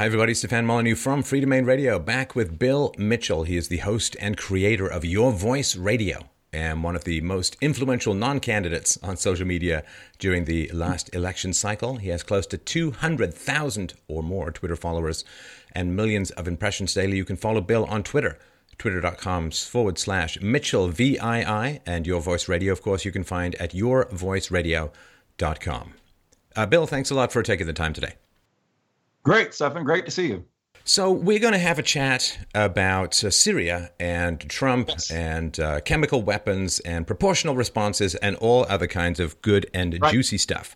Hi, everybody. Stefan Molyneux from Freedomain Radio, back with Bill Mitchell. He is the host and creator of Your Voice Radio and one of the most influential non candidates on social media during the last election cycle. He has close to 200,000 or more Twitter followers and millions of impressions daily. You can follow Bill on Twitter twitter.com forward slash Mitchell VII and Your Voice Radio, of course, you can find at yourvoiceradio.com. Uh, Bill, thanks a lot for taking the time today. Great, Stefan. Great to see you. So, we're going to have a chat about uh, Syria and Trump yes. and uh, chemical weapons and proportional responses and all other kinds of good and right. juicy stuff.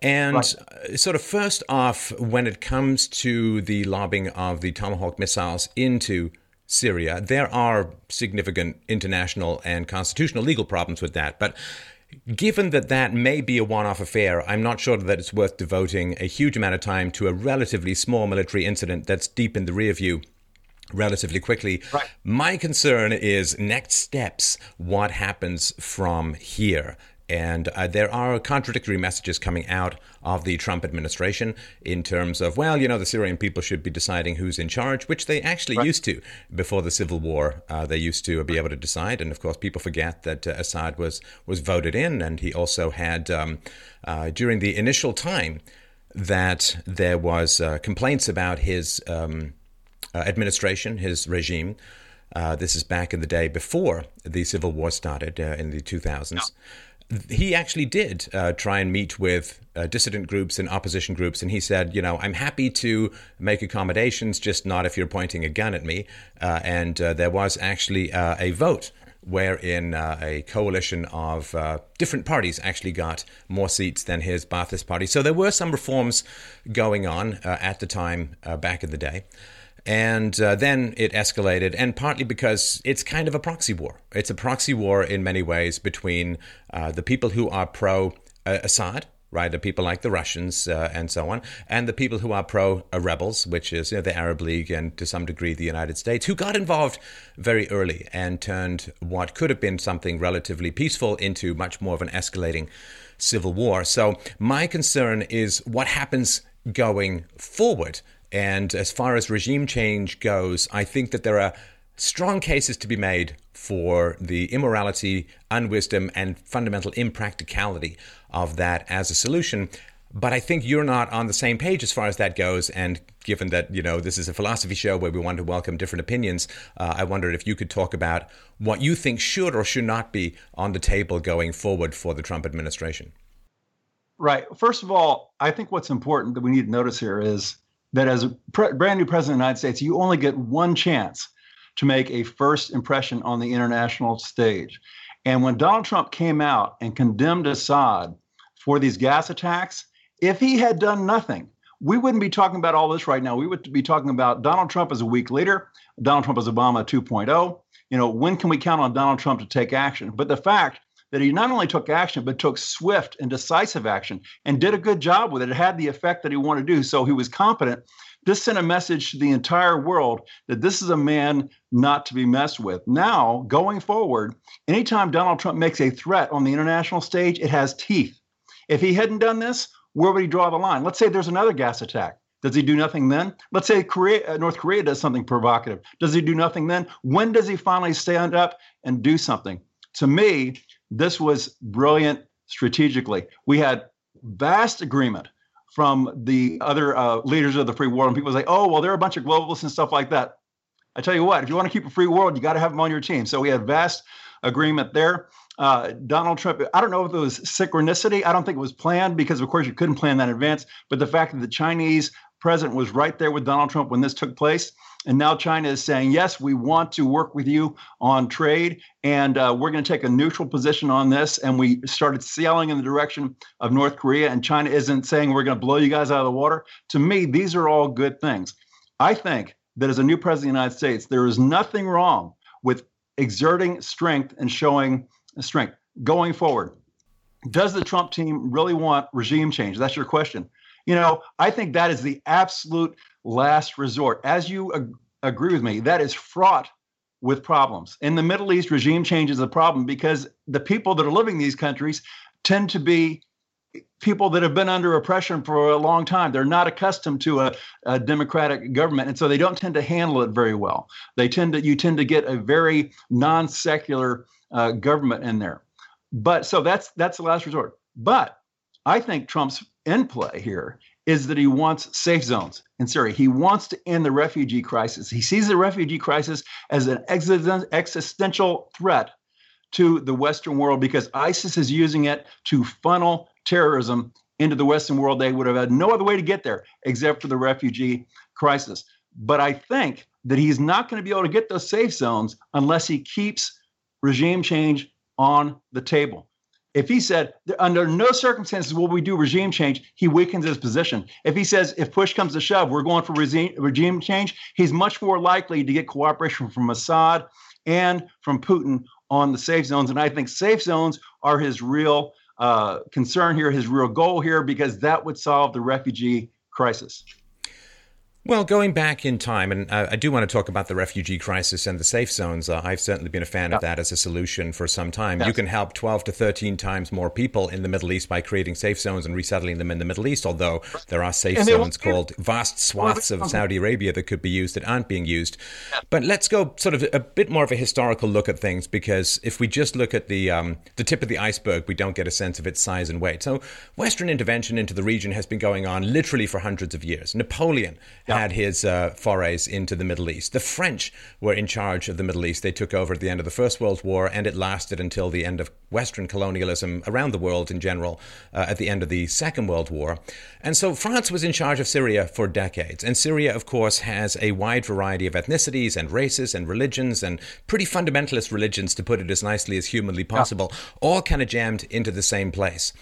And right. Uh, sort of first off, when it comes to the lobbing of the Tomahawk missiles into Syria. There are significant international and constitutional legal problems with that. But given that that may be a one off affair, I'm not sure that it's worth devoting a huge amount of time to a relatively small military incident that's deep in the rear view relatively quickly. Right. My concern is next steps, what happens from here. And uh, there are contradictory messages coming out of the Trump administration in terms of, well, you know, the Syrian people should be deciding who's in charge, which they actually right. used to before the civil war. Uh, they used to be able to decide. And of course, people forget that uh, Assad was, was voted in. And he also had, um, uh, during the initial time that there was uh, complaints about his um, uh, administration, his regime, this is back in the day before the civil war started in the 2000s he actually did uh, try and meet with uh, dissident groups and opposition groups, and he said, you know, I'm happy to make accommodations, just not if you're pointing a gun at me. Uh, and uh, there was actually uh, a vote wherein uh, a coalition of different parties actually got more seats than his Ba'athist party. So there were some reforms going on at the time back in the day. And uh, then it escalated, and partly because it's kind of a proxy war. It's a proxy war in many ways between uh, the people who are pro uh, Assad, right? The people like the Russians uh, and so on, and the people who are pro uh, rebels, which is you know, the Arab League and to some degree the United States, who got involved very early and turned what could have been something relatively peaceful into much more of an escalating civil war. So, my concern is what happens going forward and as far as regime change goes, I think that there are strong cases to be made for the immorality, unwisdom, and fundamental impracticality of that as a solution. But I think you're not on the same page as far as that goes. And given that you know this is a philosophy show where we want to welcome different opinions, uh, I wondered if you could talk about what you think should or should not be on the table going forward for the Trump administration. Right. First of all, I think what's important that we need to notice here is that as a pre- brand new president of the United States, you only get one chance to make a first impression on the international stage. And when Donald Trump came out and condemned Assad for these gas attacks, if he had done nothing, we wouldn't be talking about all this right now. We would be talking about Donald Trump as a weak leader, Donald Trump as Obama 2.0. You know, when can we count on Donald Trump to take action? But the fact that he not only took action, but took swift and decisive action and did a good job with it. It had the effect that he wanted to do. So he was competent. This sent a message to the entire world that this is a man not to be messed with. Now, going forward, anytime Donald Trump makes a threat on the international stage, it has teeth. If he hadn't done this, where would he draw the line? Let's say there's another gas attack. Does he do nothing then? Let's say Korea, uh, North Korea does something provocative. Does he do nothing then? When does he finally stand up and do something? To me, this was brilliant strategically. We had vast agreement from the other uh, leaders of the free world, and people say, "Oh, well, they're a bunch of globalists and stuff like that." I tell you what, if you want to keep a free world, you got to have them on your team. So we had vast agreement there. Uh, Donald Trump, I don't know if it was synchronicity. I don't think it was planned because, of course, you couldn't plan that in advance. But the fact that the Chinese president was right there with Donald Trump when this took place, and now China is saying, yes, we want to work with you on trade, and uh, we're going to take a neutral position on this. And we started sailing in the direction of North Korea, and China isn't saying we're going to blow you guys out of the water. To me, these are all good things. I think that as a new president of the United States, there is nothing wrong with exerting strength and showing strength going forward. Does the Trump team really want regime change? That's your question. You know, I think that is the absolute last resort. As you ag- agree with me, that is fraught with problems. In the Middle East, regime change is a problem because the people that are living in these countries tend to be people that have been under oppression for a long time. They're not accustomed to a, a, democratic government, and so they don't tend to handle it very well. They tend to you tend to get a very non-secular uh, government in there. But so that's that's the last resort. But I think Trump's end play here is that he wants safe zones in Syria. He wants to end the refugee crisis. He sees the refugee crisis as an existential threat to the Western world because ISIS is using it to funnel terrorism into the Western world. They would have had no other way to get there except for the refugee crisis. But I think that he's not going to be able to get those safe zones unless he keeps regime change on the table. If he said, under no circumstances will we do regime change, he weakens his position. If he says, if push comes to shove, we're going for regime, regime change, he's much more likely to get cooperation from Assad and from Putin on the safe zones. And I think safe zones are his real uh, concern here, his real goal here, because that would solve the refugee crisis. Well, going back in time, and uh, I do want to talk about the refugee crisis and the safe zones. Uh, I've certainly been a fan yeah. of that as a solution for some time. Yes. You can help 12 to 13 times more people in the Middle East by creating safe zones and resettling them in the Middle East, although there are safe and zones called vast swaths of Saudi Arabia that could be used that aren't being used. Yeah. But let's go sort of a bit more of a historical look at things because if we just look at the, um, the tip of the iceberg, we don't get a sense of its size and weight. So, Western intervention into the region has been going on literally for hundreds of years. Napoleon yeah had his uh, forays into the Middle East. The French were in charge of the Middle East. They took over at the end of the First World War, and it lasted until the end of Western colonialism around the world in general uh, at the end of the Second World War. And so France was in charge of Syria for decades. And Syria, of course, has a wide variety of ethnicities and races and religions and pretty fundamentalist religions, to put it as nicely as humanly possible, yeah. all kind of jammed into the same place.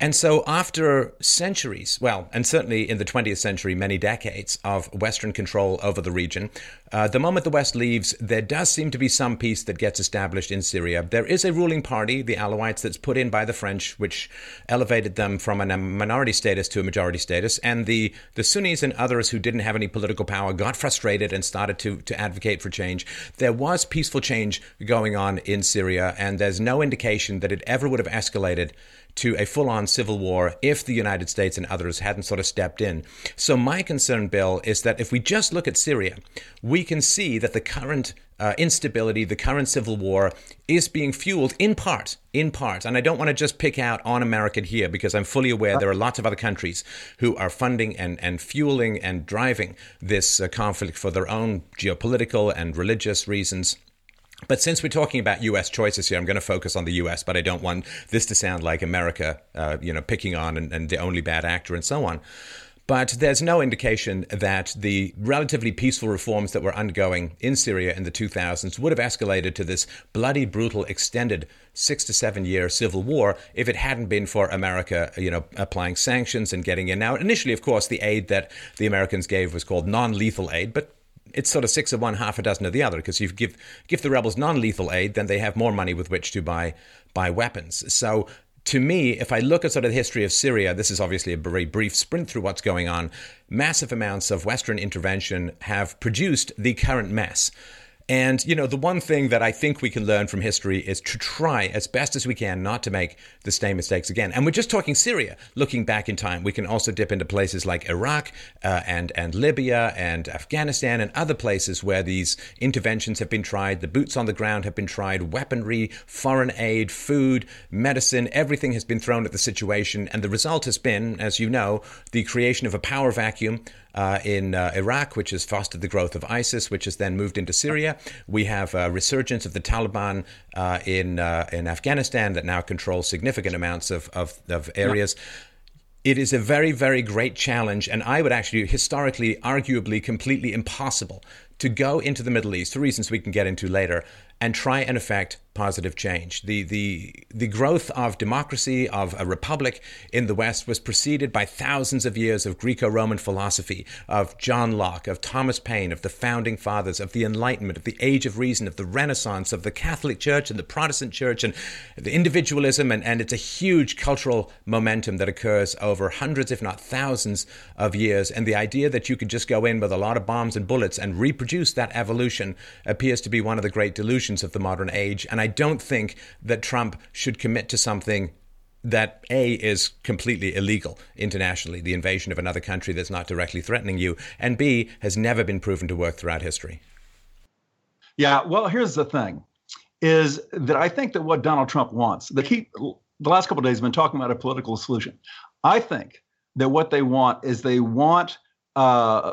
And so, after centuries, well, and certainly in the 20th century, many decades of Western control over the region, uh, the moment the West leaves, there does seem to be some peace that gets established in Syria. There is a ruling party, the Alawites, that's put in by the French, which elevated them from a minority status to a majority status. And the, the Sunnis and others who didn't have any political power got frustrated and started to, to advocate for change. There was peaceful change going on in Syria, and there's no indication that it ever would have escalated to a full on civil war if the United States and others hadn't sort of stepped in. So, my concern, Bill, is that if we just look at Syria, we can see that the current uh, instability, the current civil war is being fueled in part, in part. And I don't want to just pick out on America here because I'm fully aware there are lots of other countries who are funding and, and fueling and driving this uh, conflict for their own geopolitical and religious reasons. But since we're talking about U.S. choices here, I'm going to focus on the U.S. But I don't want this to sound like America, uh, you know, picking on and, and the only bad actor and so on. But there's no indication that the relatively peaceful reforms that were undergoing in Syria in the 2000s would have escalated to this bloody, brutal, extended six to seven year civil war if it hadn't been for America, you know, applying sanctions and getting in. Now, initially, of course, the aid that the Americans gave was called non lethal aid, but it's sort of six of one, half a dozen of the other. Because you give give the rebels non-lethal aid, then they have more money with which to buy buy weapons. So to me, if I look at sort of the history of Syria, this is obviously a very brief sprint through what's going on. Massive amounts of Western intervention have produced the current mess. And, you know, the one thing that I think we can learn from history is to try as best as we can not to make the same mistakes again. And we're just talking Syria, looking back in time. We can also dip into places like Iraq uh, and, and Libya and Afghanistan and other places where these interventions have been tried. The boots on the ground have been tried, weaponry, foreign aid, food, medicine, everything has been thrown at the situation. And the result has been, as you know, the creation of a power vacuum uh, in uh, Iraq, which has fostered the growth of ISIS, which has then moved into Syria. We have a resurgence of the Taliban uh, in uh, in Afghanistan that now controls significant amounts of, of, of areas. Yeah. It is a very, very great challenge, and I would actually historically, arguably, completely impossible to go into the Middle East for reasons we can get into later and try and effect positive change. The, the, the growth of democracy, of a republic in the West, was preceded by thousands of years of Greco Roman philosophy, of John Locke, of Thomas Paine, of the founding fathers, of the Enlightenment, of the Age of Reason, of the Renaissance, of the Catholic Church and the Protestant Church, and the individualism. And, and it's a huge cultural momentum that occurs over hundreds, if not thousands, of years. And the idea that you could just go in with a lot of bombs and bullets and reproduce that evolution appears to be one of the great delusions of the modern age. And I don't think that Trump should commit to something that A is completely illegal internationally, the invasion of another country that's not directly threatening you, and B has never been proven to work throughout history. Yeah, well, here's the thing is that I think that what Donald Trump wants, that he the last couple days have been talking about a political solution. I think that what they want is they want uh,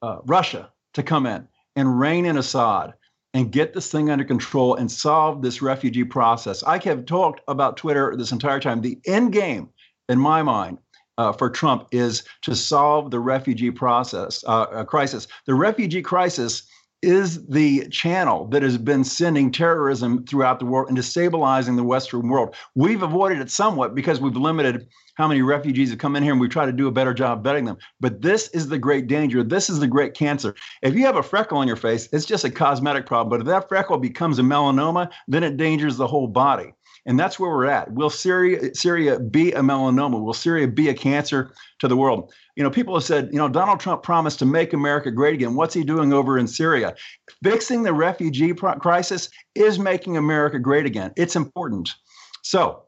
uh, Russia to come in and rein in Assad and get this thing under control and solve this refugee process. I have talked about Twitter this entire time. The end game, in my mind, uh, for Trump is to solve the refugee process uh, crisis. The refugee crisis is the channel that has been sending terrorism throughout the world and destabilizing the Western world. We've avoided it somewhat because we've limited how many refugees have come in here and we try to do a better job vetting them. But this is the great danger. This is the great cancer. If you have a freckle on your face, it's just a cosmetic problem. But if that freckle becomes a melanoma, then it endangers the whole body. And that's where we're at. Will Syria, Syria be a melanoma? Will Syria be a cancer to the world? You know, people have said, you know, Donald Trump promised to make America great again. What's he doing over in Syria? Fixing the refugee crisis is making America great again. It's important. So,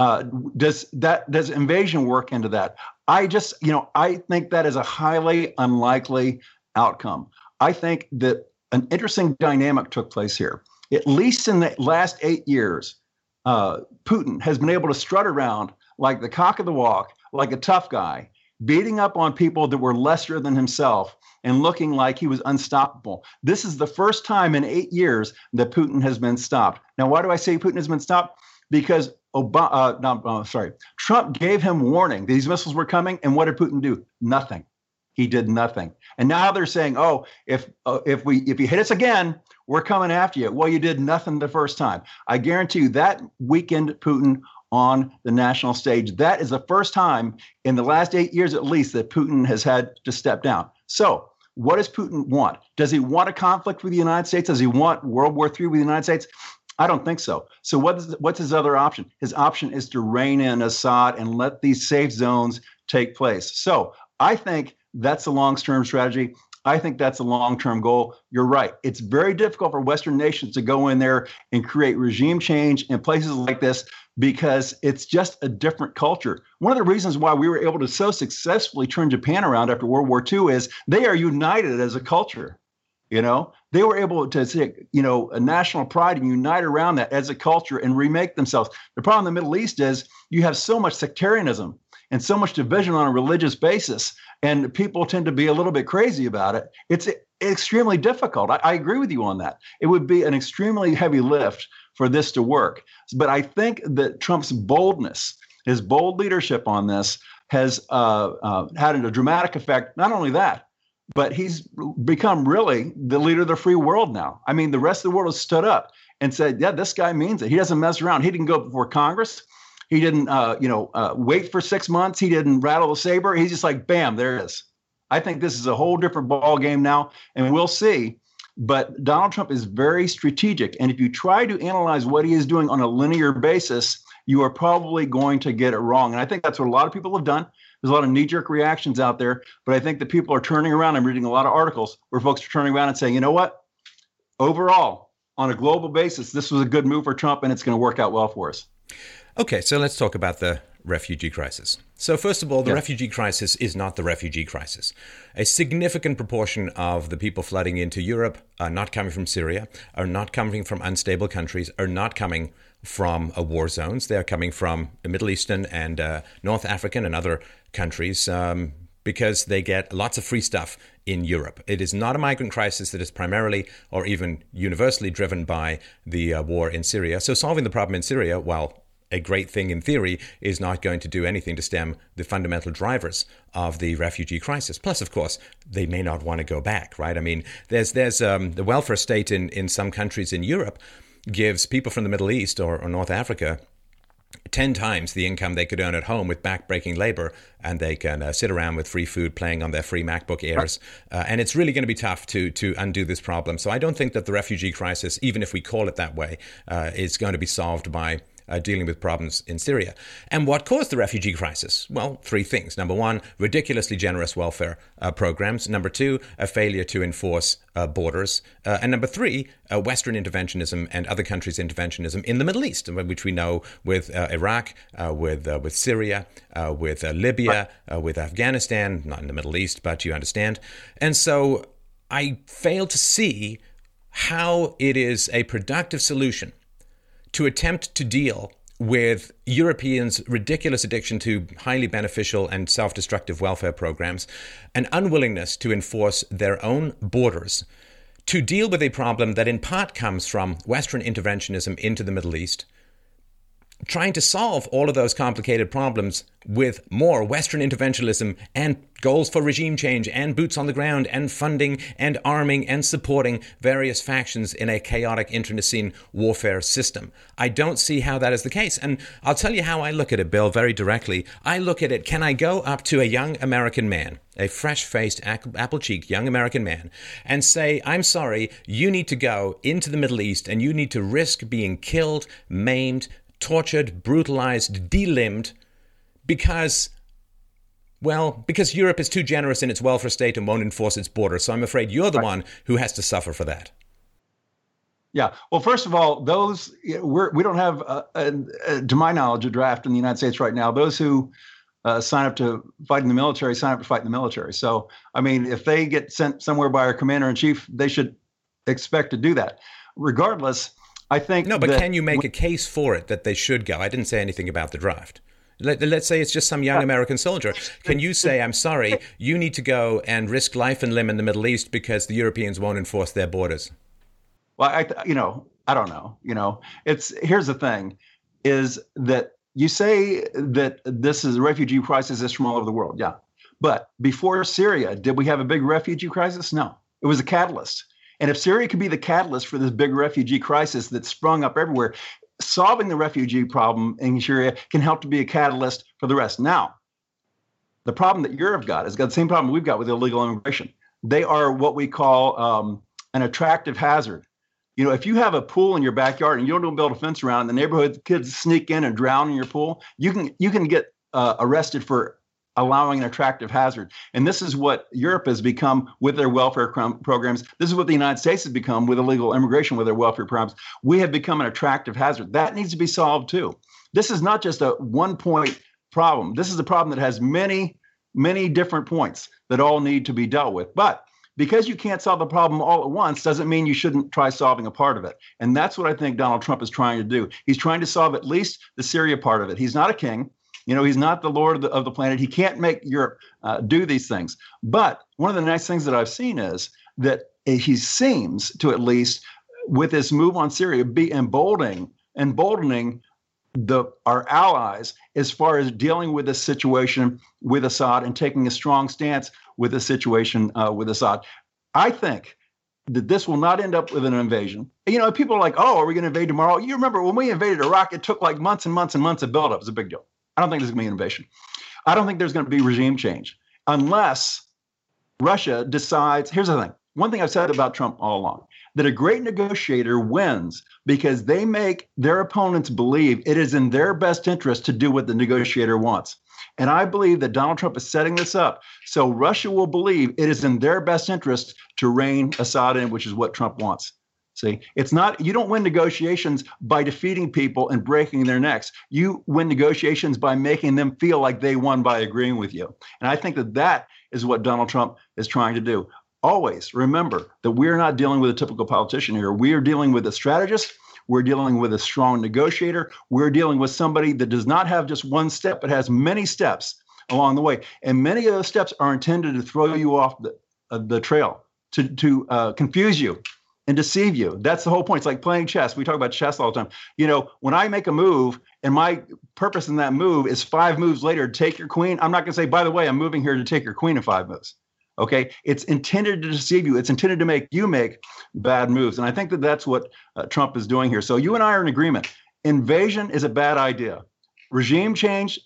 uh, does that does invasion work into that? I just, you know, I think that is a highly unlikely outcome. I think that an interesting dynamic took place here at least in the last eight years, uh, Putin has been able to strut around like the cock of the walk, like a tough guy, beating up on people that were lesser than himself and looking like he was unstoppable. This is the first time in eight years that Putin has been stopped. Now, why do I say Putin has been stopped? Because Obama, uh, no, uh, sorry, Trump gave him warning these missiles were coming, and what did Putin do? Nothing. He did nothing. And now they're saying, "Oh, if uh, if we if you hit us again, we're coming after you. Well, you did nothing the first time. I guarantee you that weakened Putin on the national stage. That is the first time in the last eight years, at least, that Putin has had to step down. So, what does Putin want? Does he want a conflict with the United States? Does he want World War III with the United States? I don't think so. So, what is, what's his other option? His option is to rein in Assad and let these safe zones take place. So, I think that's a long term strategy. I think that's a long term goal. You're right. It's very difficult for Western nations to go in there and create regime change in places like this because it's just a different culture. One of the reasons why we were able to so successfully turn Japan around after World War II is they are united as a culture. You know, they were able to take, you know, a national pride and unite around that as a culture and remake themselves. The problem in the Middle East is you have so much sectarianism and so much division on a religious basis and people tend to be a little bit crazy about it. It's extremely difficult. I, I, agree with you on that. It would be an extremely heavy lift for this to work. But I think that Trump's boldness, his bold leadership on this, has uh, uh, had a dramatic effect. Not only that, but he's become really the leader of the free world now. I mean, the rest of the world has stood up and said, "Yeah, this guy means it. He doesn't mess around. He didn't go before Congress. He didn't, uh, you know, uh, wait for six months. He didn't rattle the saber. He's just like, bam, there it is. I think this is a whole different ball game now, and we'll see. But Donald Trump is very strategic, and if you try to analyze what he is doing on a linear basis, you are probably going to get it wrong. And I think that's what a lot of people have done. There's a lot of knee-jerk reactions out there, but I think that people are turning around. I'm reading a lot of articles where folks are turning around and saying, you know what? Overall, on a global basis, this was a good move for Trump, and it's going to work out well for us. Okay, so let's talk about the refugee crisis. So, first of all, the yeah. refugee crisis is not the refugee crisis. A significant proportion of the people flooding into Europe are not coming from Syria, are not coming from unstable countries, are not coming from uh, war zones. They are coming from the Middle Eastern and uh, North African and other countries. Um, because they get lots of free stuff in Europe. It is not a migrant crisis that is primarily or even universally driven by the uh, war in Syria. So, solving the problem in Syria, while a great thing in theory is not going to do anything to stem the fundamental drivers of the refugee crisis. Plus, of course, they may not want to go back, right? I mean, there's there's um, the welfare state in in some countries in Europe gives people from the Middle East or, or North Africa 10 times the income they could earn at home with back-breaking labor and they can uh, sit around with free food playing on their free macbook airs. Uh, and it's really going to be tough to to undo this problem. So i don't think that the refugee crisis even if we call it that way uh, is going to be solved by uh, dealing with problems in Syria. And what caused the refugee crisis? Well, three things. Number one, ridiculously generous welfare uh, programs. Number two, a failure to enforce uh, borders. Uh, and number three, uh, Western interventionism and other countries' interventionism in the Middle East, which we know with uh, Iraq, uh, with uh, with Syria, with Libya, with Afghanistan, not in the Middle East, but you understand. And so I fail to see how it is a productive solution to attempt to deal with Europeans' ridiculous addiction to highly beneficial and self destructive welfare programs, an unwillingness to enforce their own borders, to deal with a problem that in part comes from Western interventionism into the Middle East, trying to solve all of those complicated problems with more Western interventionism and goals for regime change and boots on the ground and funding and arming and supporting various factions in a chaotic internecine warfare system. I don't see how that is the case. And I'll tell you how I look at it, Bill, very directly. I look at it can I go up to a young American man, a fresh faced, apple cheeked young American man, and say, I'm sorry, you need to go into the Middle East and you need to risk being killed, maimed, tortured, brutalized, delimbed because well, because Europe is too generous in its welfare state and won't enforce its borders. So I'm afraid you're the right. one who has to suffer for that. Yeah. Well, first of all, those we're, we don't have, a, a, a, to my knowledge, a draft in the United States right now. Those who uh, sign up to fight in the military sign up to fight in the military. So, I mean, if they get sent somewhere by our commander in chief, they should expect to do that. Regardless, I think no, but can you make a case for it that they should go? I didn't say anything about the draft. Let, us say it's just some young American soldier. Can you say, I'm sorry, you need to go and risk life and limb in the Middle East because the Europeans won't enforce their borders? Well, I, you know, I don't know. You know, it's here's the thing, is that you say that this is a refugee crisis is from all over the world, yeah. But before Syria, did we have a big refugee crisis? No, it was a catalyst. And if Syria could be the catalyst for this big refugee crisis that sprung up everywhere, solving the refugee problem in Syria can help to be a catalyst for the rest. Now, the problem that Europe got is got the same problem we've got with illegal immigration. They are what we call um, an attractive hazard. You know, if you have a pool in your backyard and you don't build a fence around, the neighborhood kids sneak in and drown in your pool, you can you can get uh, arrested for allowing an attractive hazard. And this is what Europe has become with their welfare programs. This is what the United States has become with illegal immigration with their welfare programs. We have become an attractive hazard. That needs to be solved too. This is not just a one point problem. This is a problem that has many, many different points that all need to be dealt with. But because you can't solve the problem all at once doesn't mean you shouldn't try solving a part of it. And that's what I think Donald Trump is trying to do. He's trying to solve at least the Syria part of it. He's not a king. You know, he's not the lord of the, of the planet. He can't make Europe uh, do these things. But one of the nice things that I've seen is that he seems to at least, with his move on Syria, be emboldening, emboldening the our allies as far as dealing with this situation with Assad and taking a strong stance with the situation uh, with Assad. I think that this will not end up with an invasion. You know, people are like, "Oh, are we going to invade tomorrow?" You remember when we invaded Iraq? It took like months and months and months of buildup. It was a big deal. I don't think there's going to be innovation. I don't think there's going to be regime change unless Russia decides. Here's the thing one thing I've said about Trump all along that a great negotiator wins because they make their opponents believe it is in their best interest to do what the negotiator wants. And I believe that Donald Trump is setting this up so Russia will believe it is in their best interest to rein Assad in, which is what Trump wants. See, it's not, you don't win negotiations by defeating people and breaking their necks. You win negotiations by making them feel like they won by agreeing with you. And I think that that is what Donald Trump is trying to do. Always remember that we're not dealing with a typical politician here. We are dealing with a strategist. We're dealing with a strong negotiator. We're dealing with somebody that does not have just one step, but has many steps along the way. And many of those steps are intended to throw you off the, uh, the trail, to, to uh, confuse you, and deceive you. That's the whole point. It's like playing chess. We talk about chess all the time. You know, when I make a move and my purpose in that move is five moves later to take your queen, I'm not going to say, by the way, I'm moving here to take your queen in five moves. Okay. It's intended to deceive you, it's intended to make you make bad moves. And I think that that's what uh, Trump is doing here. So you and I are in agreement. Invasion is a bad idea. Regime change,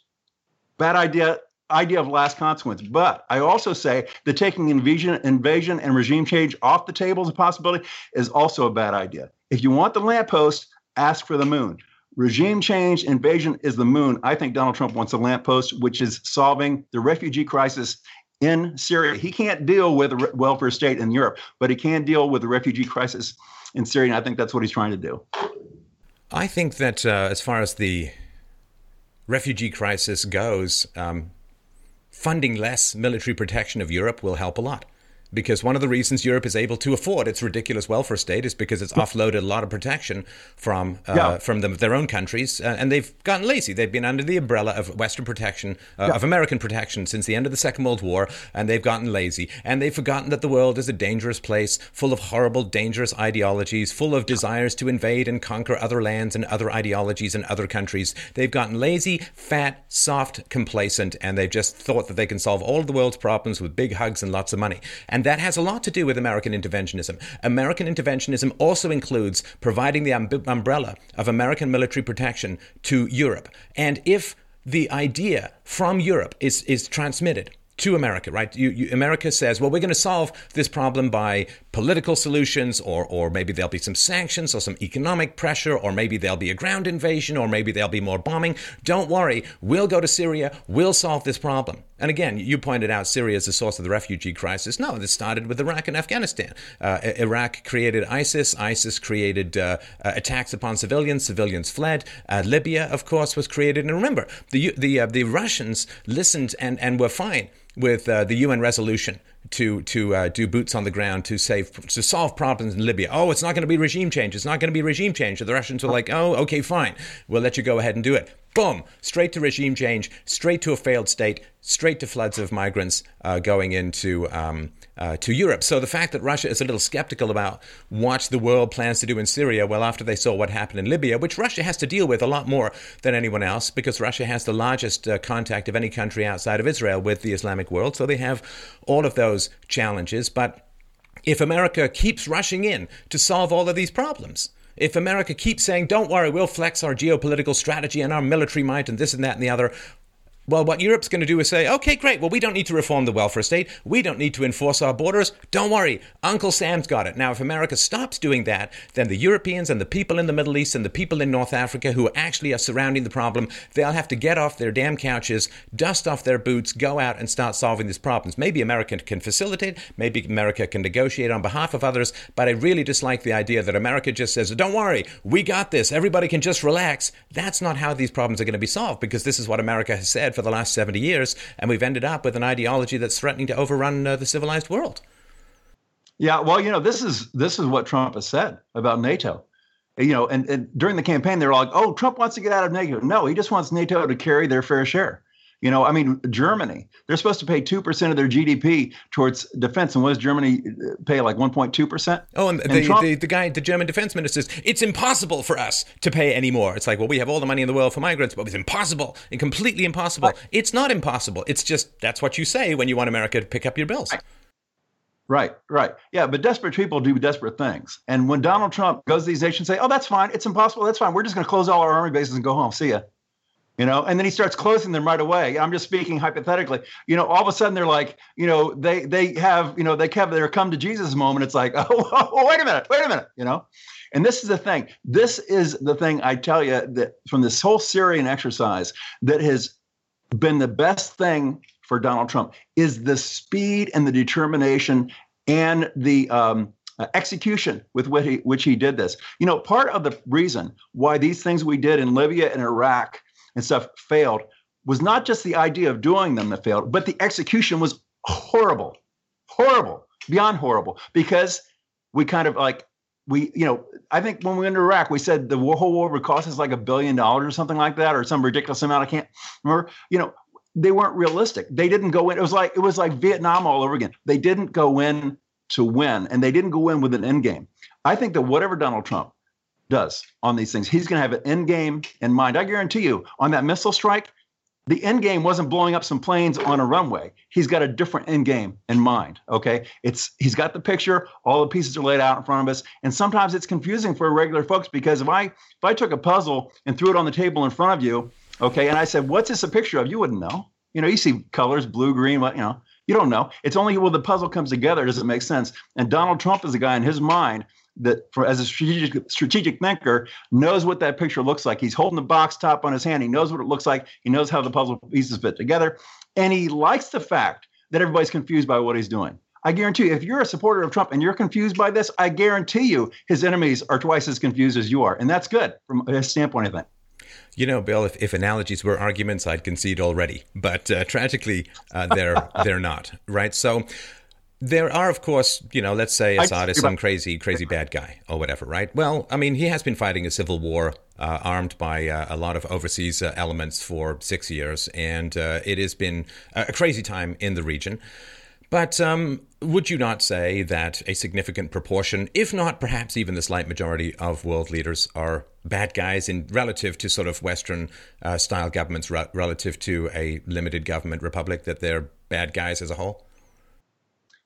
bad idea idea of last consequence. But I also say that taking invasion, invasion and regime change off the table as a possibility is also a bad idea. If you want the lamppost, ask for the moon. regime change, invasion is the moon. I think Donald Trump wants a lamppost, which is solving the refugee crisis in Syria. He can't deal with a welfare state in Europe, but he can deal with the refugee crisis in Syria. And I think that's what he's trying to do. I think that uh, as far as the refugee crisis goes, um, funding less military protection of Europe will help a lot because one of the reasons Europe is able to afford its ridiculous welfare state is because it's offloaded a lot of protection from uh, yeah. from them, their own countries, uh, and they've gotten lazy. They've been under the umbrella of Western protection, uh, yeah. of American protection since the end of the Second World War, and they've gotten lazy, and they've forgotten that the world is a dangerous place, full of horrible, dangerous ideologies, full of desires to invade and conquer other lands and other ideologies and other countries. They've gotten lazy, fat, soft, complacent, and they've just thought that they can solve all of the world's problems with big hugs and lots of money. And that has a lot to do with American interventionism. American interventionism also includes providing the umbrella of American military protection to Europe. And if the idea from Europe is, is transmitted to America, right? You, you, America says, well, we're going to solve this problem by political solutions, or, or maybe there'll be some sanctions or some economic pressure, or maybe there'll be a ground invasion, or maybe there'll be more bombing. Don't worry, we'll go to Syria, we'll solve this problem. And again, you pointed out Syria is the source of the refugee crisis. No, this started with Iraq and Afghanistan. Uh, Iraq created ISIS, ISIS created uh, uh, attacks upon civilians, civilians fled. Uh, Libya, of course, was created. And remember, the, the, uh, the Russians listened and, and were fine with uh, the UN resolution to to uh, do boots on the ground to save to solve problems in Libya. Oh, it's not going to be regime change. It's not going to be regime change. So the Russians were like, oh, okay, fine, we'll let you go ahead and do it. Boom, straight to regime change, straight to a failed state, straight to floods of migrants uh, going into um, uh, to Europe. So the fact that Russia is a little skeptical about what the world plans to do in Syria, well, after they saw what happened in Libya, which Russia has to deal with a lot more than anyone else, because Russia has the largest uh, contact of any country outside of Israel with the Islamic world. So they have all of those challenges. But if America keeps rushing in to solve all of these problems, if America keeps saying, don't worry, we'll flex our geopolitical strategy and our military might and this and that and the other, well, what Europe's going to do is say, okay, great. Well, we don't need to reform the welfare state. We don't need to enforce our borders. Don't worry. Uncle Sam's got it. Now, if America stops doing that, then the Europeans and the people in the Middle East and the people in North Africa who actually are surrounding the problem, they'll have to get off their damn couches, dust off their boots, go out and start solving these problems. Maybe America can facilitate. Maybe America can negotiate on behalf of others. But I really dislike the idea that America just says, don't worry. We got this. Everybody can just relax. That's not how these problems are going to be solved because this is what America has said for the last 70 years, and we've ended up with an ideology that's threatening to overrun uh, the civilized world. Yeah, well, you know, this is this is what Trump has said about NATO. You know, and, and during the campaign, they're like, "Oh, Trump wants to get out of NATO." No, he just wants NATO to carry their fair share. You know, I mean, Germany, they're supposed to pay 2% of their GDP towards defense. And what does Germany uh, pay, like 1.2%? Oh, and, and the, Trump, the, the, guy, the German defense minister says, it's impossible for us to pay any more. It's like, well, we have all the money in the world for migrants, but it's impossible and completely impossible. Right. It's not impossible. It's just that's what you say when you want America to pick up your bills. Right. Right, right. Yeah, but desperate people do desperate things. And when Donald Trump goes to these nations and say, oh, that's fine. It's impossible. That's fine. We're just going to close all our army bases and go home. See ya you know and then he starts closing them right away. I'm just speaking hypothetically. You know all of a sudden they're like you know they they have you know they have their come to jesus moment. It's like oh, oh, wait a minute wait a minute you know? And this is the thing. This is the thing i tell you that from this whole syrian exercise that has been the best thing for donald trump is the speed and the determination and the um, uh, execution with which he, which he did this. You know, part of the reason why these things we did in Libya and Iraq and stuff failed was not just the idea of doing them that failed, but the execution was horrible, horrible, beyond horrible, because we kind of like we, you know, I think when we went to Iraq, we said the whole war would cost us like a billion dollars or something like that, or some ridiculous amount. I can't remember. You know, they weren't realistic. They didn't go in. It was like it was like Vietnam all over again. They didn't go in to win, and they didn't go in with an end game. I think that whatever Donald Trump does on these things. He's going to have an end game in mind. I guarantee you, on that missile strike, the end game wasn't blowing up some planes on a runway. He's got a different end game in mind. Okay, it's he's got the picture. All the pieces are laid out in front of us, and sometimes it's confusing for regular folks because if I if I took a puzzle and threw it on the table in front of you, okay, and I said, "What's this a picture of?" You wouldn't know. You know, you see colors, blue, green, what you know. You don't know. It's only when the puzzle comes together does it make sense. And Donald Trump is a guy in his mind that for, as a strategic strategic thinker knows what that picture looks like. He's holding the box top on his hand. He knows what it looks like. He knows how the puzzle pieces fit together, and he likes the fact that everybody's confused by what he's doing. I guarantee you, if you're a supporter of Trump and you're confused by this, I guarantee you his enemies are twice as confused as you are. And that's good from his standpoint, I think. You know, Bill, if, if analogies were arguments, I'd concede already. But uh, tragically, uh, they're they're not, right? So there are, of course, you know, let's say Assad is some crazy, crazy bad guy or whatever, right? Well, I mean, he has been fighting a civil war uh, armed by uh, a lot of overseas uh, elements for six years, and uh, it has been a crazy time in the region. But um, would you not say that a significant proportion, if not perhaps even the slight majority of world leaders, are bad guys in relative to sort of Western uh, style governments, re- relative to a limited government republic, that they're bad guys as a whole?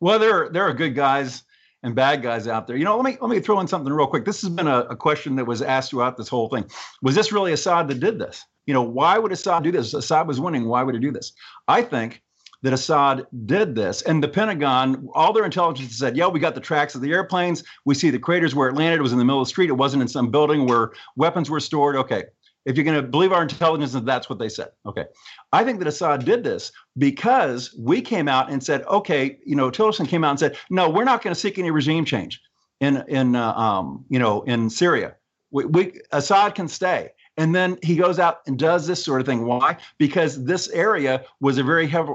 Well, there there are good guys and bad guys out there. You know, let me let me throw in something real quick. This has been a, a question that was asked throughout this whole thing. Was this really Assad that did this? You know, why would Assad do this? Assad was winning. Why would he do this? I think that Assad did this. And the Pentagon, all their intelligence said, yeah, we got the tracks of the airplanes. We see the craters where it landed. It was in the middle of the street. It wasn't in some building where weapons were stored. Okay. If you're going to believe our intelligence, that's what they said. Okay. I think that Assad did this because we came out and said, okay, you know, Tillerson came out and said, no, we're not going to seek any regime change in, in uh, um, you know, in Syria. We, we, Assad can stay. And then he goes out and does this sort of thing. Why? Because this area was a very heavy,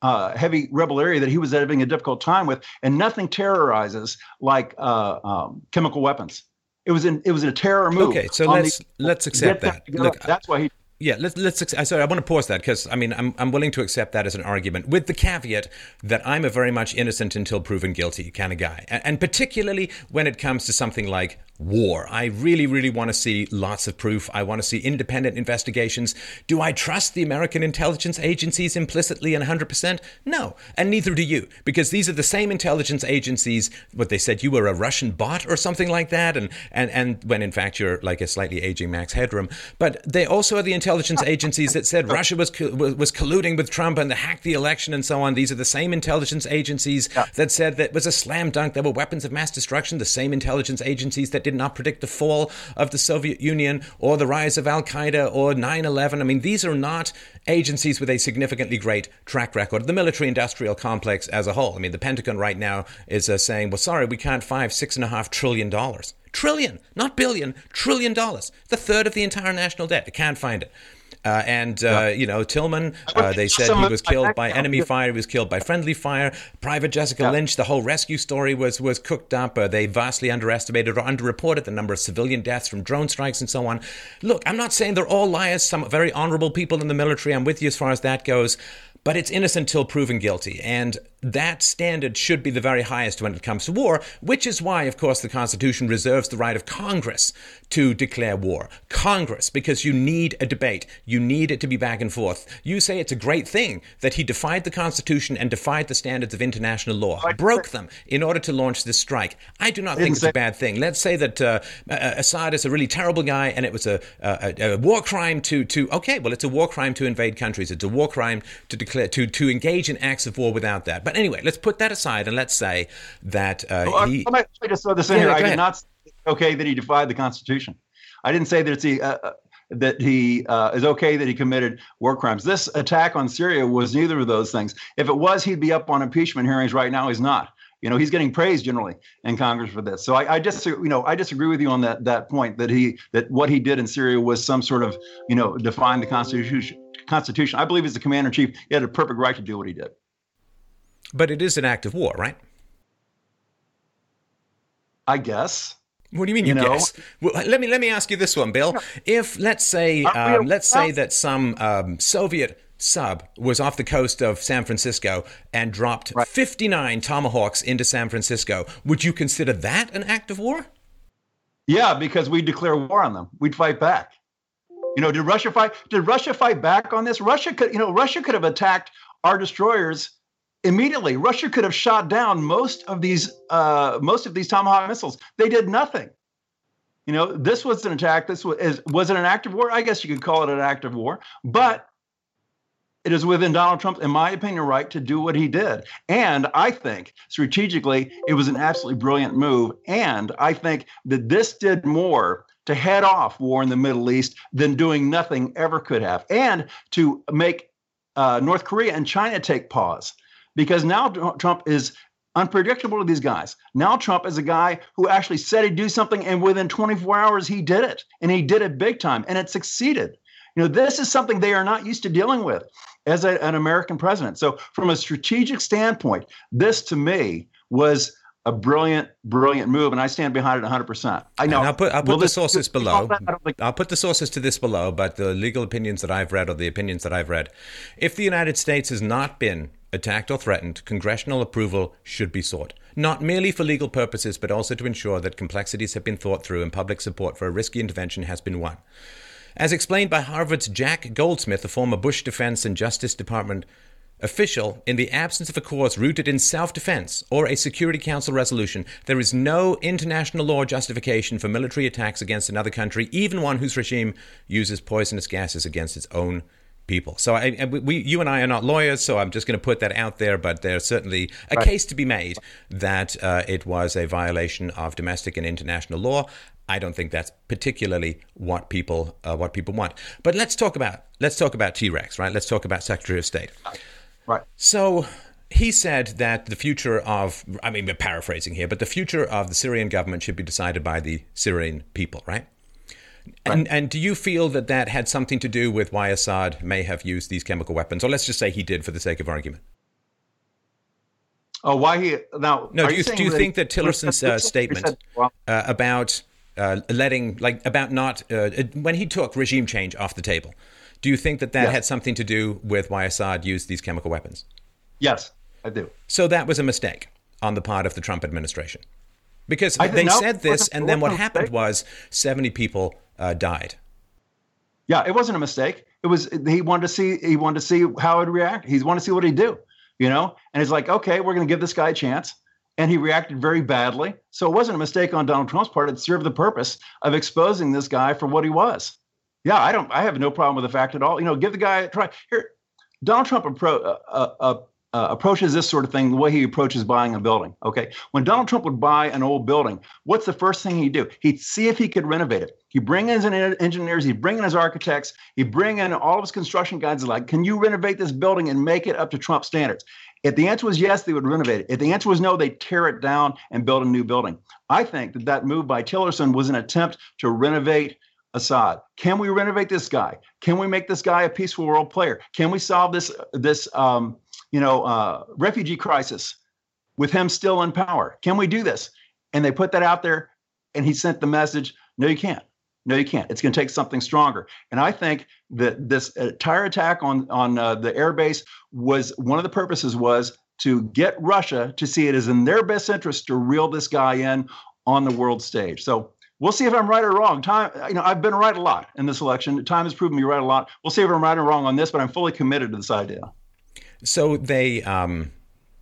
uh, heavy rebel area that he was having a difficult time with, and nothing terrorizes like uh, um, chemical weapons. It was in it was a terror move. Okay, so let's the, let's accept that. Look, that's why he yeah, let's let's. Uh, sorry, I want to pause that because I mean I'm I'm willing to accept that as an argument with the caveat that I'm a very much innocent until proven guilty kind of guy, and, and particularly when it comes to something like war. I really, really want to see lots of proof. I want to see independent investigations. Do I trust the American intelligence agencies implicitly and 100%? No, and neither do you, because these are the same intelligence agencies. What they said you were a Russian bot or something like that, and and and when in fact you're like a slightly aging Max Headroom. But they also are the intelligence agencies that said Russia was was colluding with Trump and the hacked the election and so on. These are the same intelligence agencies yeah. that said that was a slam dunk. There were weapons of mass destruction. The same intelligence agencies that did not predict the fall of the Soviet Union or the rise of Al Qaeda or 9 11. I mean, these are not agencies with a significantly great track record. The military industrial complex as a whole. I mean, the Pentagon right now is uh, saying, well, sorry, we can't five, six and a half trillion dollars. Trillion, not billion, trillion dollars. The third of the entire national debt. They can't find it. Uh, and, uh, you know, Tillman, uh, they said he was killed by enemy fire. He was killed by friendly fire. Private Jessica Lynch, the whole rescue story was, was cooked up. Uh, they vastly underestimated or underreported the number of civilian deaths from drone strikes and so on. Look, I'm not saying they're all liars. Some very honorable people in the military. I'm with you as far as that goes but it's innocent till proven guilty. And that standard should be the very highest when it comes to war, which is why, of course, the Constitution reserves the right of Congress to declare war. Congress, because you need a debate. You need it to be back and forth. You say it's a great thing that he defied the Constitution and defied the standards of international law, broke them in order to launch this strike. I do not think it's a bad thing. Let's say that uh, Assad is a really terrible guy and it was a, a, a war crime to, to, okay, well, it's a war crime to invade countries. It's a war crime to declare, to, to engage in acts of war without that. But but anyway, let's put that aside and let's say that uh, well, he. Let me just throw this in yeah, here. I did not say okay that he defied the Constitution. I didn't say that it's uh, uh, that he uh, is okay that he committed war crimes. This attack on Syria was neither of those things. If it was, he'd be up on impeachment hearings right now. He's not. You know, he's getting praised generally in Congress for this. So I, I just, you know, I disagree with you on that that point that he that what he did in Syria was some sort of, you know, define the Constitution. Constitution. I believe as the commander in chief, he had a perfect right to do what he did. But it is an act of war, right? I guess. What do you mean you, you know? guess? Well, let me let me ask you this one, Bill. If let's say um, let's say that some um, Soviet sub was off the coast of San Francisco and dropped right. 59 tomahawks into San Francisco, would you consider that an act of war? Yeah, because we declare war on them. We'd fight back. You know, did Russia fight? Did Russia fight back on this? Russia could, you know, Russia could have attacked our destroyers immediately. Russia could have shot down most of these uh, most of these tomahawk missiles. They did nothing. You know this was an attack. This was was it an act of war? I guess you could call it an act of war. But it is within Donald trump in my opinion, right to do what he did. And I think strategically, it was an absolutely brilliant move. And I think that this did more to head off war in the Middle East than doing nothing ever could have, and to make uh, North Korea and China take pause. Because now Trump is unpredictable to these guys. Now Trump is a guy who actually said he'd do something, and within 24 hours, he did it. And he did it big time, and it succeeded. You know, this is something they are not used to dealing with as a, an American president. So, from a strategic standpoint, this to me was a brilliant, brilliant move, and I stand behind it 100%. I know. And I'll put, I'll put the sources below. I'll put the sources to this below, but the legal opinions that I've read or the opinions that I've read, if the United States has not been attacked or threatened, congressional approval should be sought. Not merely for legal purposes, but also to ensure that complexities have been thought through and public support for a risky intervention has been won. As explained by Harvard's Jack Goldsmith, a former Bush Defense and Justice Department official, in the absence of a cause rooted in self defense or a Security Council resolution, there is no international law justification for military attacks against another country, even one whose regime uses poisonous gases against its own people. So I, we, you and I are not lawyers, so I'm just going to put that out there. But there's certainly a right. case to be made that uh, it was a violation of domestic and international law. I don't think that's particularly what people uh, what people want. But let's talk about let's talk about T Rex, right? Let's talk about Secretary of State. Right. So he said that the future of I mean we're paraphrasing here, but the future of the Syrian government should be decided by the Syrian people, right? Right. And, and do you feel that that had something to do with why Assad may have used these chemical weapons, or let's just say he did for the sake of argument? Oh, why he now? No, do you, you do you that think that Tillerson's uh, statement uh, about uh, letting, like, about not uh, when he took regime change off the table, do you think that that yes. had something to do with why Assad used these chemical weapons? Yes, I do. So that was a mistake on the part of the Trump administration, because they said this, and then what happened was seventy people uh, died. Yeah, it wasn't a mistake. It was he wanted to see he wanted to see how it react. He wanted to see what he'd do, you know. And it's like, okay, we're going to give this guy a chance, and he reacted very badly. So it wasn't a mistake on Donald Trump's part. It served the purpose of exposing this guy for what he was. Yeah, I don't. I have no problem with the fact at all. You know, give the guy a try. Here, Donald Trump appro- uh, uh, uh approaches this sort of thing the way he approaches buying a building. Okay. When Donald Trump would buy an old building, what's the first thing he'd do? He'd see if he could renovate it. He'd bring in his engineers, he'd bring in his architects, he'd bring in all of his construction guys, like, can you renovate this building and make it up to Trump standards? If the answer was yes, they would renovate it. If the answer was no, they'd tear it down and build a new building. I think that that move by Tillerson was an attempt to renovate Assad. Can we renovate this guy? Can we make this guy a peaceful world player? Can we solve this this um, you know, uh, refugee crisis with him still in power. Can we do this? And they put that out there, and he sent the message no, you can't. No, you can't. It's going to take something stronger. And I think that this entire attack on on uh, the airbase was one of the purposes was to get Russia to see it as in their best interest to reel this guy in on the world stage. So we'll see if I'm right or wrong. Time, you know, I've been right a lot in this election. Time has proven me right a lot. We'll see if I'm right or wrong on this, but I'm fully committed to this idea. So they um,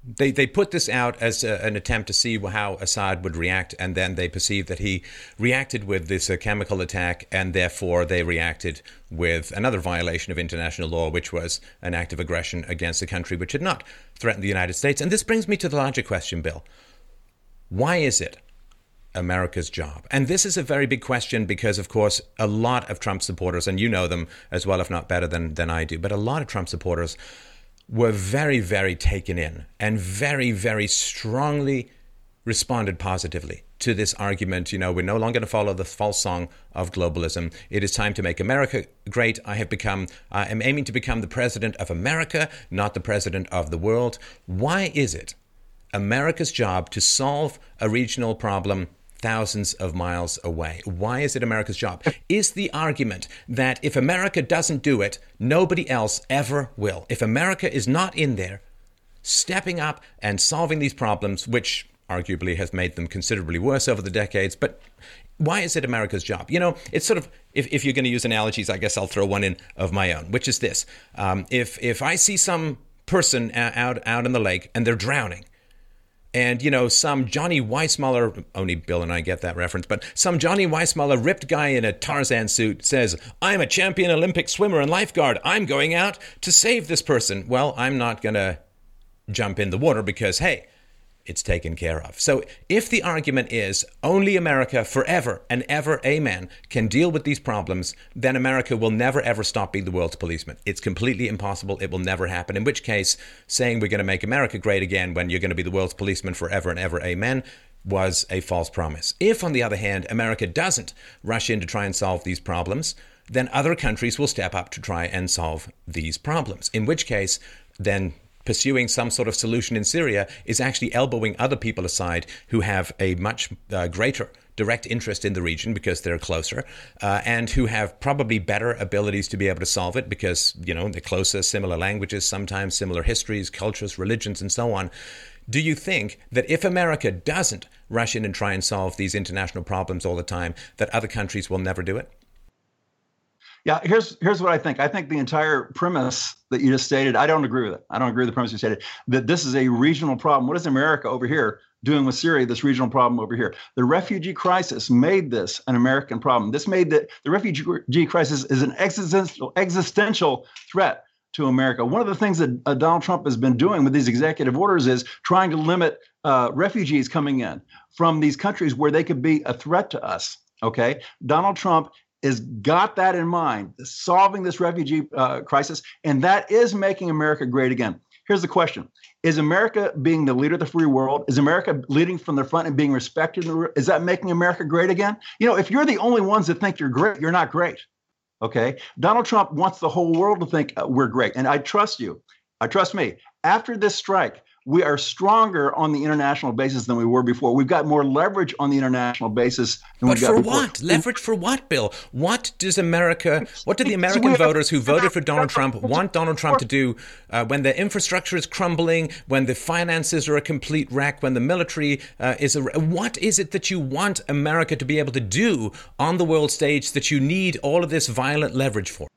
they they put this out as a, an attempt to see how Assad would react, and then they perceived that he reacted with this uh, chemical attack, and therefore they reacted with another violation of international law, which was an act of aggression against a country which had not threatened the United States. And this brings me to the larger question, Bill. Why is it America's job? And this is a very big question because, of course, a lot of Trump supporters, and you know them as well, if not better than, than I do, but a lot of Trump supporters were very, very taken in and very, very strongly responded positively to this argument. You know, we're no longer going to follow the false song of globalism. It is time to make America great. I have become, I am aiming to become the president of America, not the president of the world. Why is it America's job to solve a regional problem thousands of miles away. Why is it America's job? Is the argument that if America doesn't do it, nobody else ever will. If America is not in there, stepping up and solving these problems, which arguably has made them considerably worse over the decades, but why is it America's job? You know, it's sort of if, if you're going to use analogies, I guess I'll throw one in of my own, which is this: um, if if I see some person out out in the lake and they're drowning, and you know some Johnny Weissmuller, only Bill and I get that reference, but some Johnny Weissmuller ripped guy in a Tarzan suit says, "I'm a champion Olympic swimmer and lifeguard. I'm going out to save this person." Well, I'm not gonna jump in the water because hey, it's taken care of. So if the argument is only America forever and ever, amen, can deal with these problems, then America will never ever stop being the world's policeman. It's completely impossible. It will never happen. In which case, saying we're going to make America great again when you're going to be the world's policeman forever and ever, amen, was a false promise. If, on the other hand, America doesn't rush in to try and solve these problems, then other countries will step up to try and solve these problems. In which case, then pursuing some sort of solution in Syria is actually elbowing other people aside who have a much uh, greater direct interest in the region because they're closer uh, and who have probably better abilities to be able to solve it because, you know, they're closer, similar languages, sometimes similar histories, cultures, religions, and so on. Do you think that if America doesn't rush in and try and solve these international problems all the time, that other countries will never do it? Yeah, here's here's what I think. I think the entire premise that you just stated, I don't agree with it. I don't agree with the premise you stated that this is a regional problem. What is America over here doing with Syria? This regional problem over here. The refugee crisis made this an American problem. This made the the refugee crisis is an existential existential threat to America. One of the things that uh, Donald Trump has been doing with these executive orders is trying to limit uh, refugees coming in from these countries where they could be a threat to us. Okay, Donald Trump is got that in mind, solving this refugee uh, crisis, and that is making America great again. Here's the question: Is America being the leader of the free world? Is America leading from the front and being respected? Is that making America great again? You know, if you're the only ones that think you're great, you're not great. Okay, Donald Trump wants the whole world to think uh, we're great, and I trust you. I trust me. After this strike, we are stronger on the international basis than we were before. We've got more leverage on the international basis than but we for before. what? Leverage for what, Bill? What does America, what do the American voters who voted for Donald Trump want Donald Trump to do uh, when the infrastructure is crumbling, when the finances are a complete wreck, when the military uh, is a. What is it that you want America to be able to do on the world stage that you need all of this violent leverage for?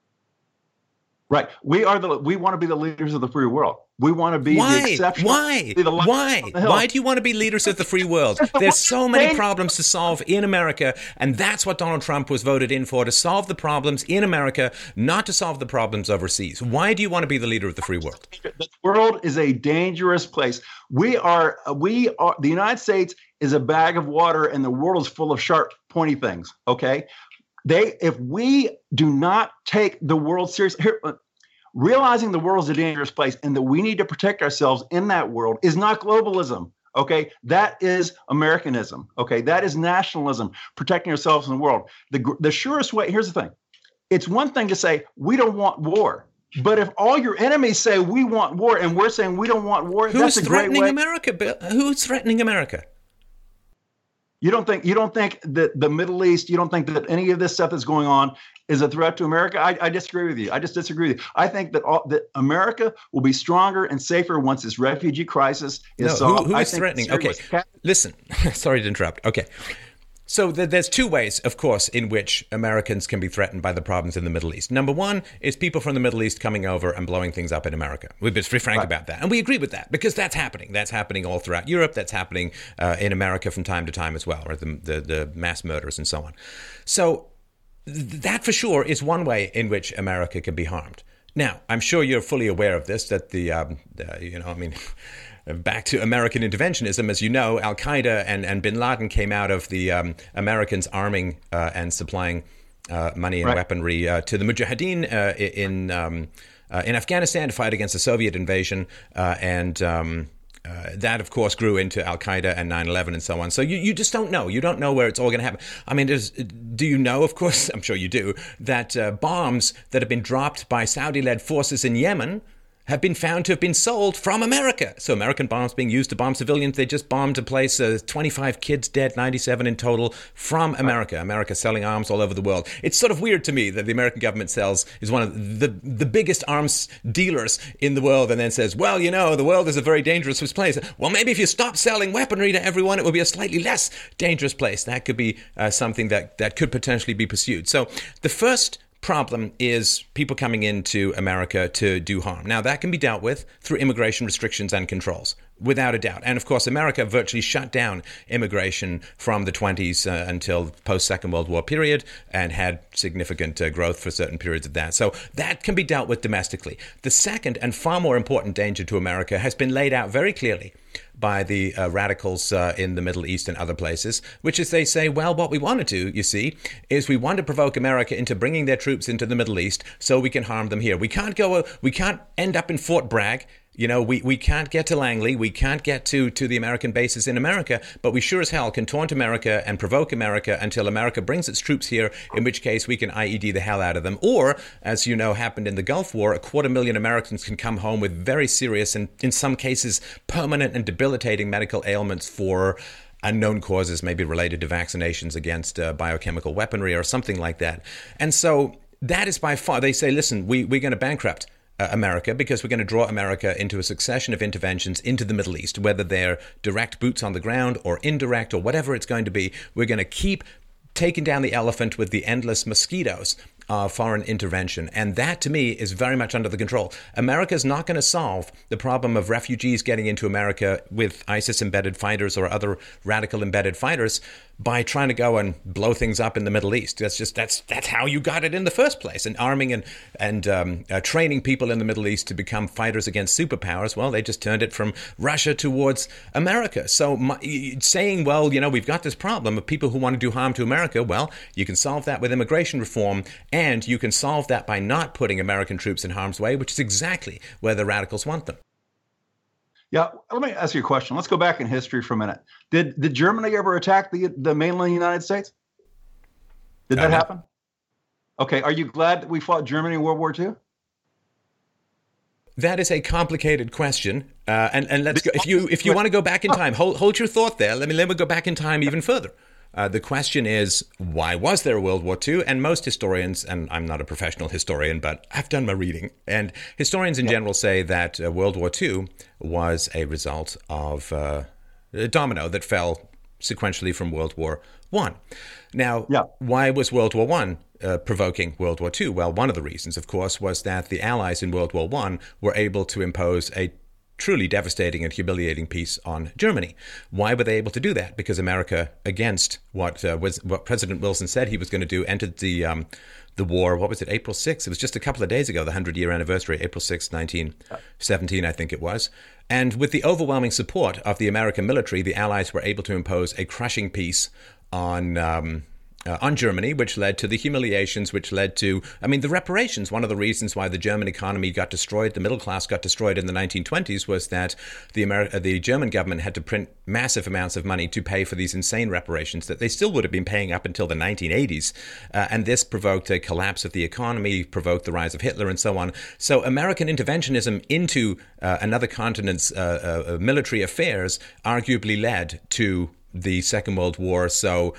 Right. We are the we want to be the leaders of the free world. We want to be Why? the exception. Why? Why? Why do you want to be leaders of the free world? There's so many problems to solve in America, and that's what Donald Trump was voted in for to solve the problems in America, not to solve the problems overseas. Why do you want to be the leader of the free world? The world is a dangerous place. We are we are the United States is a bag of water and the world is full of sharp pointy things, okay? They if we do not take the world seriously here realizing the world is a dangerous place and that we need to protect ourselves in that world is not globalism. Okay, that is Americanism. Okay, that is nationalism, protecting ourselves in the world. The, the surest way, here's the thing it's one thing to say, we don't want war. But if all your enemies say we want war and we're saying we don't want war, who's that's a threatening great way. America? Bill? Who's threatening America? You don't think you don't think that the Middle East, you don't think that any of this stuff that's going on is a threat to America? I, I disagree with you. I just disagree with you. I think that all, that America will be stronger and safer once this refugee crisis is no, solved. Who, who is threatening? Okay, listen. Sorry to interrupt. Okay. So there's two ways, of course, in which Americans can be threatened by the problems in the Middle East. Number one is people from the Middle East coming over and blowing things up in America. We've been frank right. about that, and we agree with that because that's happening. That's happening all throughout Europe. That's happening uh, in America from time to time as well, or the, the, the mass murders and so on. So that for sure is one way in which America can be harmed. Now, I'm sure you're fully aware of this. That the, um, uh, you know, I mean. back to American interventionism, as you know, Al Qaeda and, and bin Laden came out of the um, Americans arming uh, and supplying uh, money and right. weaponry uh, to the Mujahideen uh, in um, uh, in Afghanistan to fight against the Soviet invasion, uh, and um, that, of course, grew into Al Qaeda and 9 11 and so on. So you, you just don't know. You don't know where it's all going to happen. I mean, do you know, of course, I'm sure you do, that bombs that have been dropped by Saudi led forces in Yemen have been found to have been sold from America. So American bombs being used to bomb civilians. They just bombed a place, uh, 25 kids dead, 97 in total from America. America selling arms all over the world. It's sort of weird to me that the American government sells is one of the the biggest arms dealers in the world, and then says, "Well, you know, the world is a very dangerous place." Well, maybe if you stop selling weaponry to everyone, it would be a slightly less dangerous place. That could be uh, something that that could potentially be pursued. So the first problem is people coming into America to do harm. Now, that can be dealt with through immigration restrictions and controls. without a doubt. And of course, America virtually shut down immigration from the 20s uh, until post Second World War period and had significant uh, growth for certain periods of that. So that can be dealt with domestically. The second and far more important danger to America has been laid out very clearly by the uh, radicals uh, in the Middle East and other places, which is they say, well, what we want to do, you see, is we want to provoke America into bringing their troops into the Middle East so we can harm them here. We can't go, uh, we can't end up in Fort Bragg you know, we, we can't get to Langley, we can't get to, to the American bases in America, but we sure as hell can taunt America and provoke America until America brings its troops here, in which case we can IED the hell out of them. Or, as you know happened in the Gulf War, a quarter million Americans can come home with very serious and, in some cases, permanent and debilitating medical ailments for unknown causes, maybe related to vaccinations against uh, biochemical weaponry or something like that. And so that is by far, they say, listen, we, we're going to bankrupt uh, America because we're going to draw America into a succession of interventions into the Middle East, whether they're direct boots on the ground or indirect or whatever it's going to be. We're going to keep taking down the elephant with the endless mosquitoes uh, foreign intervention. And that, to me, is very much under the control. America is not going to solve the problem of refugees getting into America with ISIS embedded fighters or other radical embedded fighters by trying to go and blow things up in the Middle East. That's just that's that's how you got it in the first place. And arming and and um, uh, training people in the Middle East to become fighters against superpowers. Well, they just turned it from Russia towards America. So my, saying, well, you know, we've got this problem of people who want to do harm to America. Well, you can solve that with immigration reform, and you can solve that by not putting American troops in harm's way, which is exactly where the radicals want them. Yeah, let me ask you a question. Let's go back in history for a minute. Did did Germany ever attack the the mainland United States? Did that happen? Okay. Are you glad that we fought Germany in World War II? That is a complicated question, uh, and and let's go. If you if you want to go back in time, hold hold your thought there. Let me let me go back in time even further. Uh, the question is, why was there a World War II? And most historians, and I'm not a professional historian, but I've done my reading, and historians in general say that uh, World War II was a result of uh, a domino that fell sequentially from World War One. Now, yeah. why was World War One uh, provoking World War II? Well, one of the reasons, of course, was that the Allies in World War One were able to impose a truly devastating and humiliating peace on Germany. Why were they able to do that? Because America, against what uh, was what President Wilson said he was going to do, entered the um, the war. What was it? April 6th. It was just a couple of days ago, the hundred year anniversary, April 6th, 1917, I think it was. And with the overwhelming support of the American military, the Allies were able to impose a crushing peace on um, uh, on Germany, which led to the humiliations, which led to, I mean, the reparations. One of the reasons why the German economy got destroyed, the middle class got destroyed in the 1920s, was that the Ameri- uh, the German government had to print massive amounts of money to pay for these insane reparations that they still would have been paying up until the 1980s. Uh, and this provoked a collapse of the economy, provoked the rise of Hitler, and so on. So American interventionism into uh, another continent's uh, uh, military affairs arguably led to the Second World War. So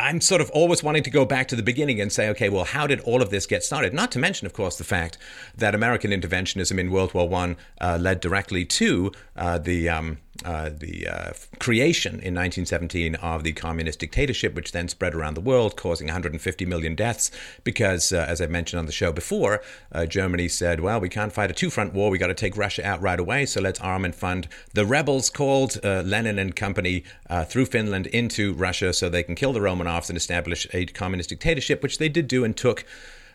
I'm sort of always wanting to go back to the beginning and say, okay, well, how did all of this get started? Not to mention, of course, the fact that American interventionism in World War One uh, led directly to uh, the um, uh, the uh, creation in 1917 of the communist dictatorship, which then spread around the world, causing 150 million deaths. Because, uh, as I mentioned on the show before, uh, Germany said, "Well, we can't fight a two-front war. We got to take Russia out right away. So let's arm and fund the rebels called uh, Lenin and company through Finland into Russia, so they can kill the Romanovs and establish a communist dictatorship, which they did do and took."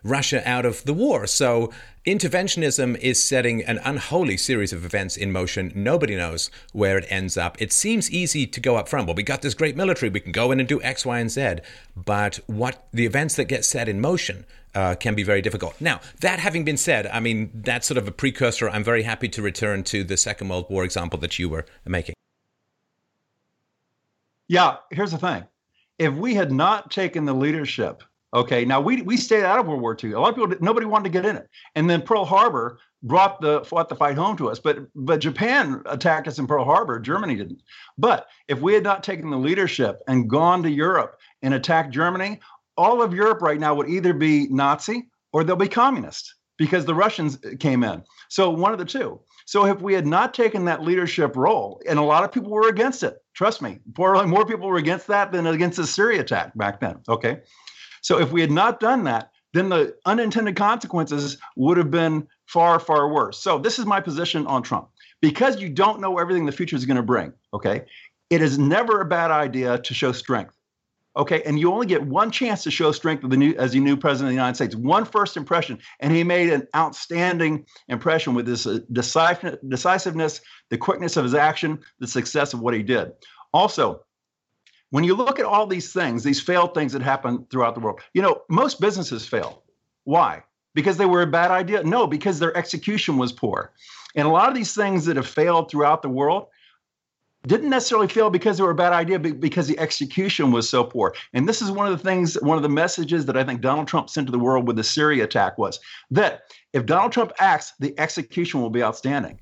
Russia out of the war. So interventionism is setting an unholy series of events in motion. Nobody knows where it ends up. It seems easy to go up front. Well, we got this great military. We can go in and do X, Y, and Z. But what the events that get set in motion uh, can be very difficult. Now, that having been said, I mean, that's sort of a precursor. I'm very happy to return to the Second World War example that you were making. Yeah, here's the thing. If we had not taken the leadership Okay, now we we stayed out of World War II. A lot of people, nobody wanted to get in it, and then Pearl Harbor brought the fought the fight home to us. But but Japan attacked us in Pearl Harbor. Germany didn't. But if we had not taken the leadership and gone to Europe and attacked Germany, all of Europe right now would either be Nazi or they'll be communist because the Russians came in. So one of the two. So if we had not taken that leadership role, and a lot of people were against it, trust me, more, more people were against that than against the Syria attack back then. Okay. So if we had not done that, then the unintended consequences would have been far, far worse. So this is my position on Trump. because you don't know everything the future is going to bring, okay, it is never a bad idea to show strength. Okay, and you only get one chance to show strength the new, as the new president of the United States, one first impression, and he made an outstanding impression with his uh, decisiveness, the quickness of his action, the success of what he did. Also, when you look at all these things, these failed things that happen throughout the world, you know, most businesses fail. Why? Because they were a bad idea? No, because their execution was poor. And a lot of these things that have failed throughout the world, didn't necessarily fail because they were a bad idea, but because the execution was so poor. And this is one of the things, one of the messages that I think Donald Trump sent to the world with the Syria attack was that if Donald Trump acts, the execution will be outstanding.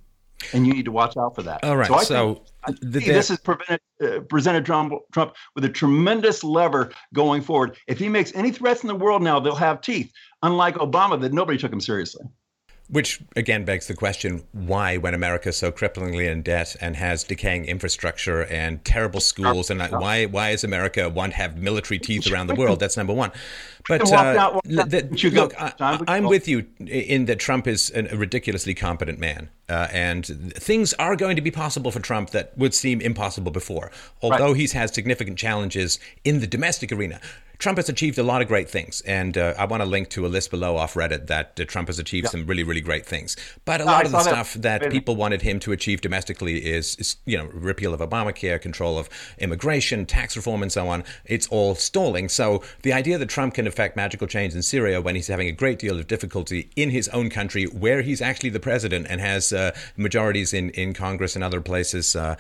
And you need to watch out for that. All right. So, I so think, the, this has prevented, uh, presented Trump, Trump with a tremendous lever going forward. If he makes any threats in the world now, they'll have teeth, unlike Obama, that nobody took him seriously. Which again begs the question why, when America is so cripplingly in debt and has decaying infrastructure and terrible schools, and why why is America want to have military teeth around the world? That's number one. But uh, look, I, am with you in that Trump is a ridiculously competent man, uh, and things are going to be possible for Trump that would seem impossible before. Although right. he's had significant challenges in the domestic arena. Trump has achieved a lot of great things, and uh, I want to link to a list below off Reddit that uh, Trump has achieved yeah. some really, really great things. But a lot of the stuff that, people wanted him to achieve domestically is, is, you know, repeal of Obamacare, control of immigration, tax reform, and so on. It's all stalling. So the idea that Trump can affect magical change in Syria when he's having a great deal of difficulty in his own country, where he's actually the president and has uh, majorities in in Congress and other places. Uh,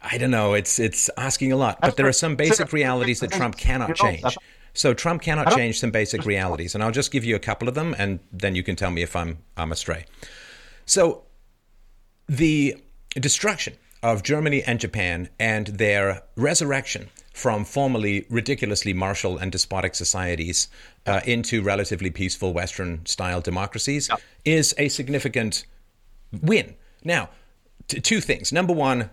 I don't know. It's it's asking a lot, but there are some basic realities that Trump cannot change. So Trump cannot change some basic realities, and I'll just give you a couple of them, and then you can tell me if I'm I'm astray. So the destruction of Germany and Japan and their resurrection from formerly ridiculously martial and despotic societies uh, into relatively peaceful Western style democracies is a significant win. Now, t- two things. Number one,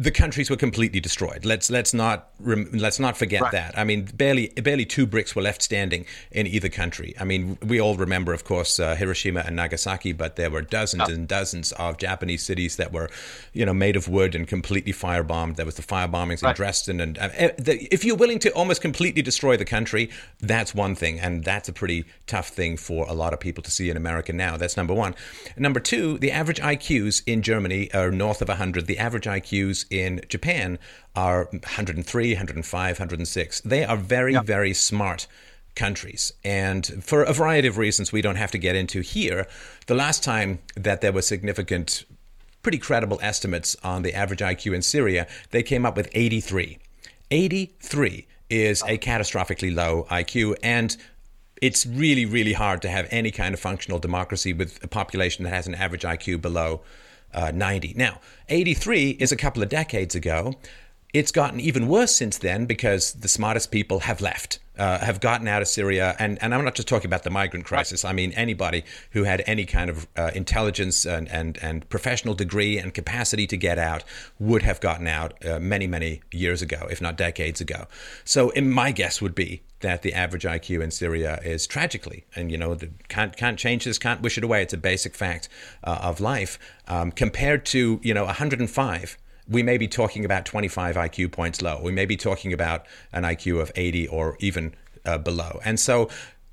the countries were completely destroyed. Let's let's not let's not forget right. that. I mean, barely barely two bricks were left standing in either country. I mean, we all remember, of course, uh, Hiroshima and Nagasaki, but there were dozens oh. and dozens of Japanese cities that were, you know, made of wood and completely firebombed. There was the fire bombings right. in Dresden, and uh, if you're willing to almost completely destroy the country, that's one thing, and that's a pretty tough thing for a lot of people to see in America now. That's number one. Number two, the average IQs in Germany are north of 100. The average IQs in Japan are 103, 105, 106. They are very, yeah. very smart countries. And for a variety of reasons we don't have to get into here, the last time that there were significant, pretty credible estimates on the average IQ in Syria, they came up with 83. 83 is a catastrophically low IQ. And it's really, really hard to have any kind of functional democracy with a population that has an average IQ below uh, 90. Now, 83 is a couple of decades ago. It's gotten even worse since then because the smartest people have left, uh, have gotten out of Syria. And, and I'm not just talking about the migrant crisis. I mean, anybody who had any kind of uh, intelligence and, and, and professional degree and capacity to get out would have gotten out uh, many, many years ago, if not decades ago. So, my guess would be that the average IQ in Syria is tragically, and you know, can't can't change this, can't wish it away. It's a basic fact uh, of life. Um, compared to you know 105, we may be talking about 25 IQ points low. We may be talking about an IQ of 80 or even uh, below. And so,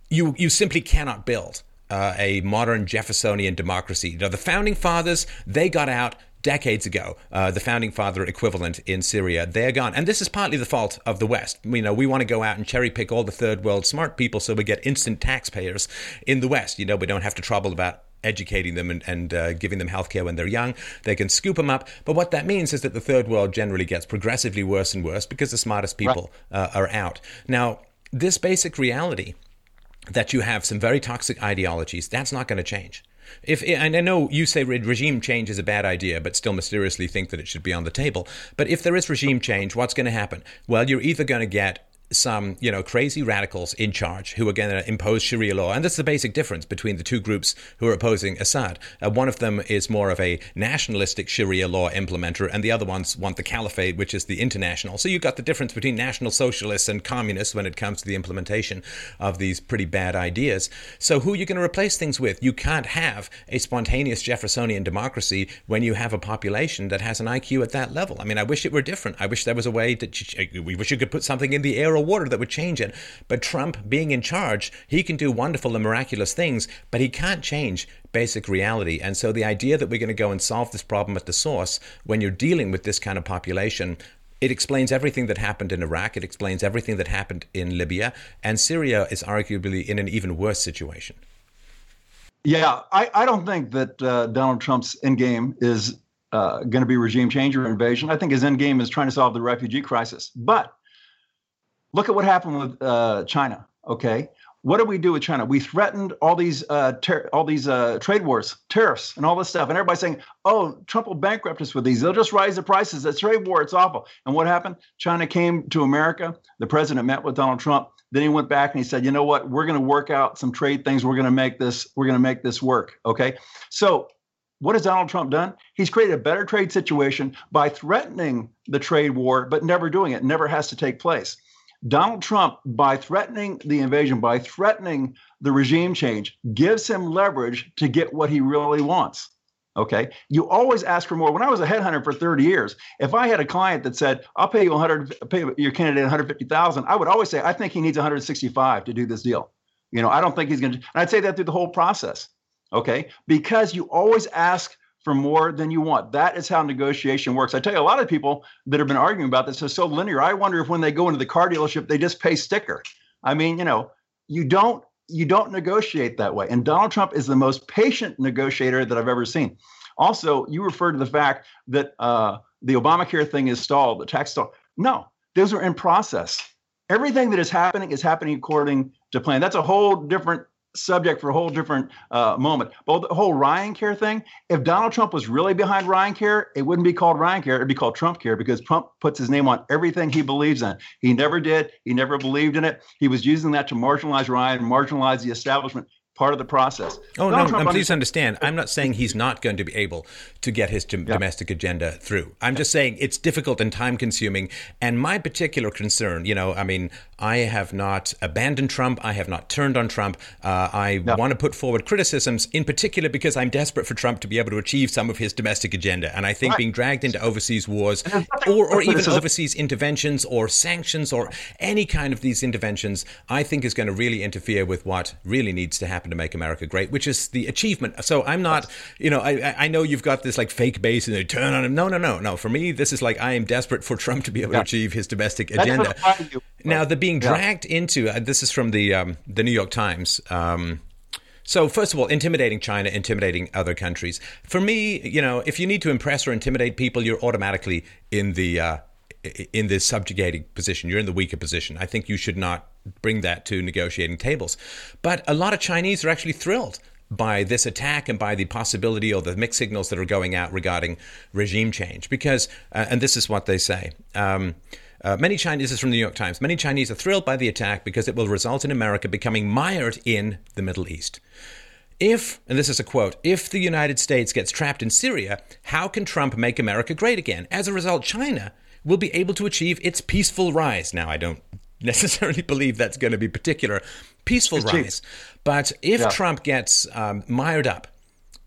you you simply cannot build. Uh, a modern Jeffersonian democracy. You know, the founding fathers, they got out decades ago, uh, the founding father equivalent in Syria, they're gone. And this is partly the fault of the West. You know, we want to go out and cherry pick all the third world smart people so we get instant taxpayers in the West. You know, we don't have to trouble about educating them and, and uh, giving them healthcare when they're young. They can scoop them up. But what that means is that the third world generally gets progressively worse and worse because the smartest people right. uh, are out. Now, this basic reality that you have some very toxic ideologies, that's not going to change. If and I know you say regime change is a bad idea, but still mysteriously think that it should be on the table. But if there is regime change, what's going to happen? Well, you're either going to get some, you know, crazy radicals in charge who are going to impose Sharia law. And that's the basic difference between the two groups who are opposing Assad. Uh, one of them is more of a nationalistic Sharia law implementer, and the other ones want the caliphate, which is the international. So you've got the difference between national socialists and communists when it comes to the implementation of these pretty bad ideas. So who are you going to replace things with? You can't have a spontaneous Jeffersonian democracy when you have a population that has an IQ at that level. I mean, I wish it were different. I wish there was a way that you, we wish you could put something in the air or water that would change it. But Trump, being in charge, he can do wonderful and miraculous things, but he can't change basic reality. And so the idea that we're going to go and solve this problem at the source when you're dealing with this kind of population it explains everything that happened in Iraq. It explains everything that happened in Libya. And Syria is arguably in an even worse situation. Yeah, I, I don't think that uh, Donald Trump's end game is uh, going to be regime change or invasion. I think his end game is trying to solve the refugee crisis. But Look at what happened with uh, China. Okay, what did we do with China? We threatened all these uh, ter- all these uh, trade wars, tariffs, and all this stuff, and everybody's saying, "Oh, Trump will bankrupt us with these. They'll just raise the prices. It's trade war. It's awful." And what happened? China came to America. The president met with Donald Trump. Then he went back and he said, "You know what? We're going to work out some trade things. We're going to make this. We're going to make this work." Okay. So what has Donald Trump done? He's created a better trade situation by threatening the trade war, but never doing it. Never has to take place. Donald Trump, by threatening the invasion, by threatening the regime change, gives him leverage to get what he really wants. Okay. You always ask for more. When I was a headhunter for 30 years, if I had a client that said, I'll pay you 100, pay your candidate 150,000, I would always say, I think he needs 165 to do this deal. You know, I don't think he's going to, and I'd say that through the whole process. Okay. Because you always ask for more than you want. That is how negotiation works. I tell you, a lot of people that have been arguing about this are so linear. I wonder if when they go into the car dealership, they just pay sticker. I mean, you know, you don't you don't negotiate that way. And Donald Trump is the most patient negotiator that I've ever seen. Also, you refer to the fact that uh, the Obamacare thing is stalled, the tax stall. No, those are in process. Everything that is happening is happening according to plan. That's a whole different subject for a whole different uh, moment. But the whole Ryan Care thing, if Donald Trump was really behind Ryan Care, it wouldn't be called Ryan Care. It'd be called Trump Care because Trump puts his name on everything he believes in. He never did. He never believed in it. He was using that to marginalize Ryan, marginalize the establishment part of the process. Oh Donald no, no! Please understand. I'm not saying he's not going to be able to get his yeah. domestic agenda through. I'm just saying it's difficult and time consuming. And my particular concern, you know, I mean, I have not abandoned Trump. I have not turned on Trump. Uh, I no. want to put forward criticisms, in particular because I'm desperate for Trump to be able to achieve some of his domestic agenda. And I think right. being dragged into overseas wars, or, or even overseas interventions, or sanctions, or any kind of these interventions, I think is going to really interfere with what really needs to happen happen to make America great, which is the achievement. So I'm not, you know, I I know you've got this like fake base and they turn on him. No, no, no, no. For me, this is like I am desperate for Trump to be able yeah. to achieve his domestic agenda. Now, the being dragged yeah. into uh, this is from the um, the New York Times. Um, so, first of all, intimidating China, intimidating other countries. For me, you know, if you need to impress or intimidate people, you're automatically in the uh, in this subjugating position. You're in the weaker position. I think you should not bring that to negotiating tables. But a lot of Chinese are actually thrilled by this attack and by the possibility or the mixed signals that are going out regarding regime change. Because, uh, and this is what they say. Um, uh, many Chinese, is from the New York Times, many Chinese are thrilled by the attack because it will result in America becoming mired in the Middle East. If, and this is a quote, if the United States gets trapped in Syria, how can Trump make America great again? As a result, China will be able to achieve its peaceful rise. Now, I don't necessarily believe that's going to be particular peaceful it's rise, cheap. but if yeah. Trump gets um, mired up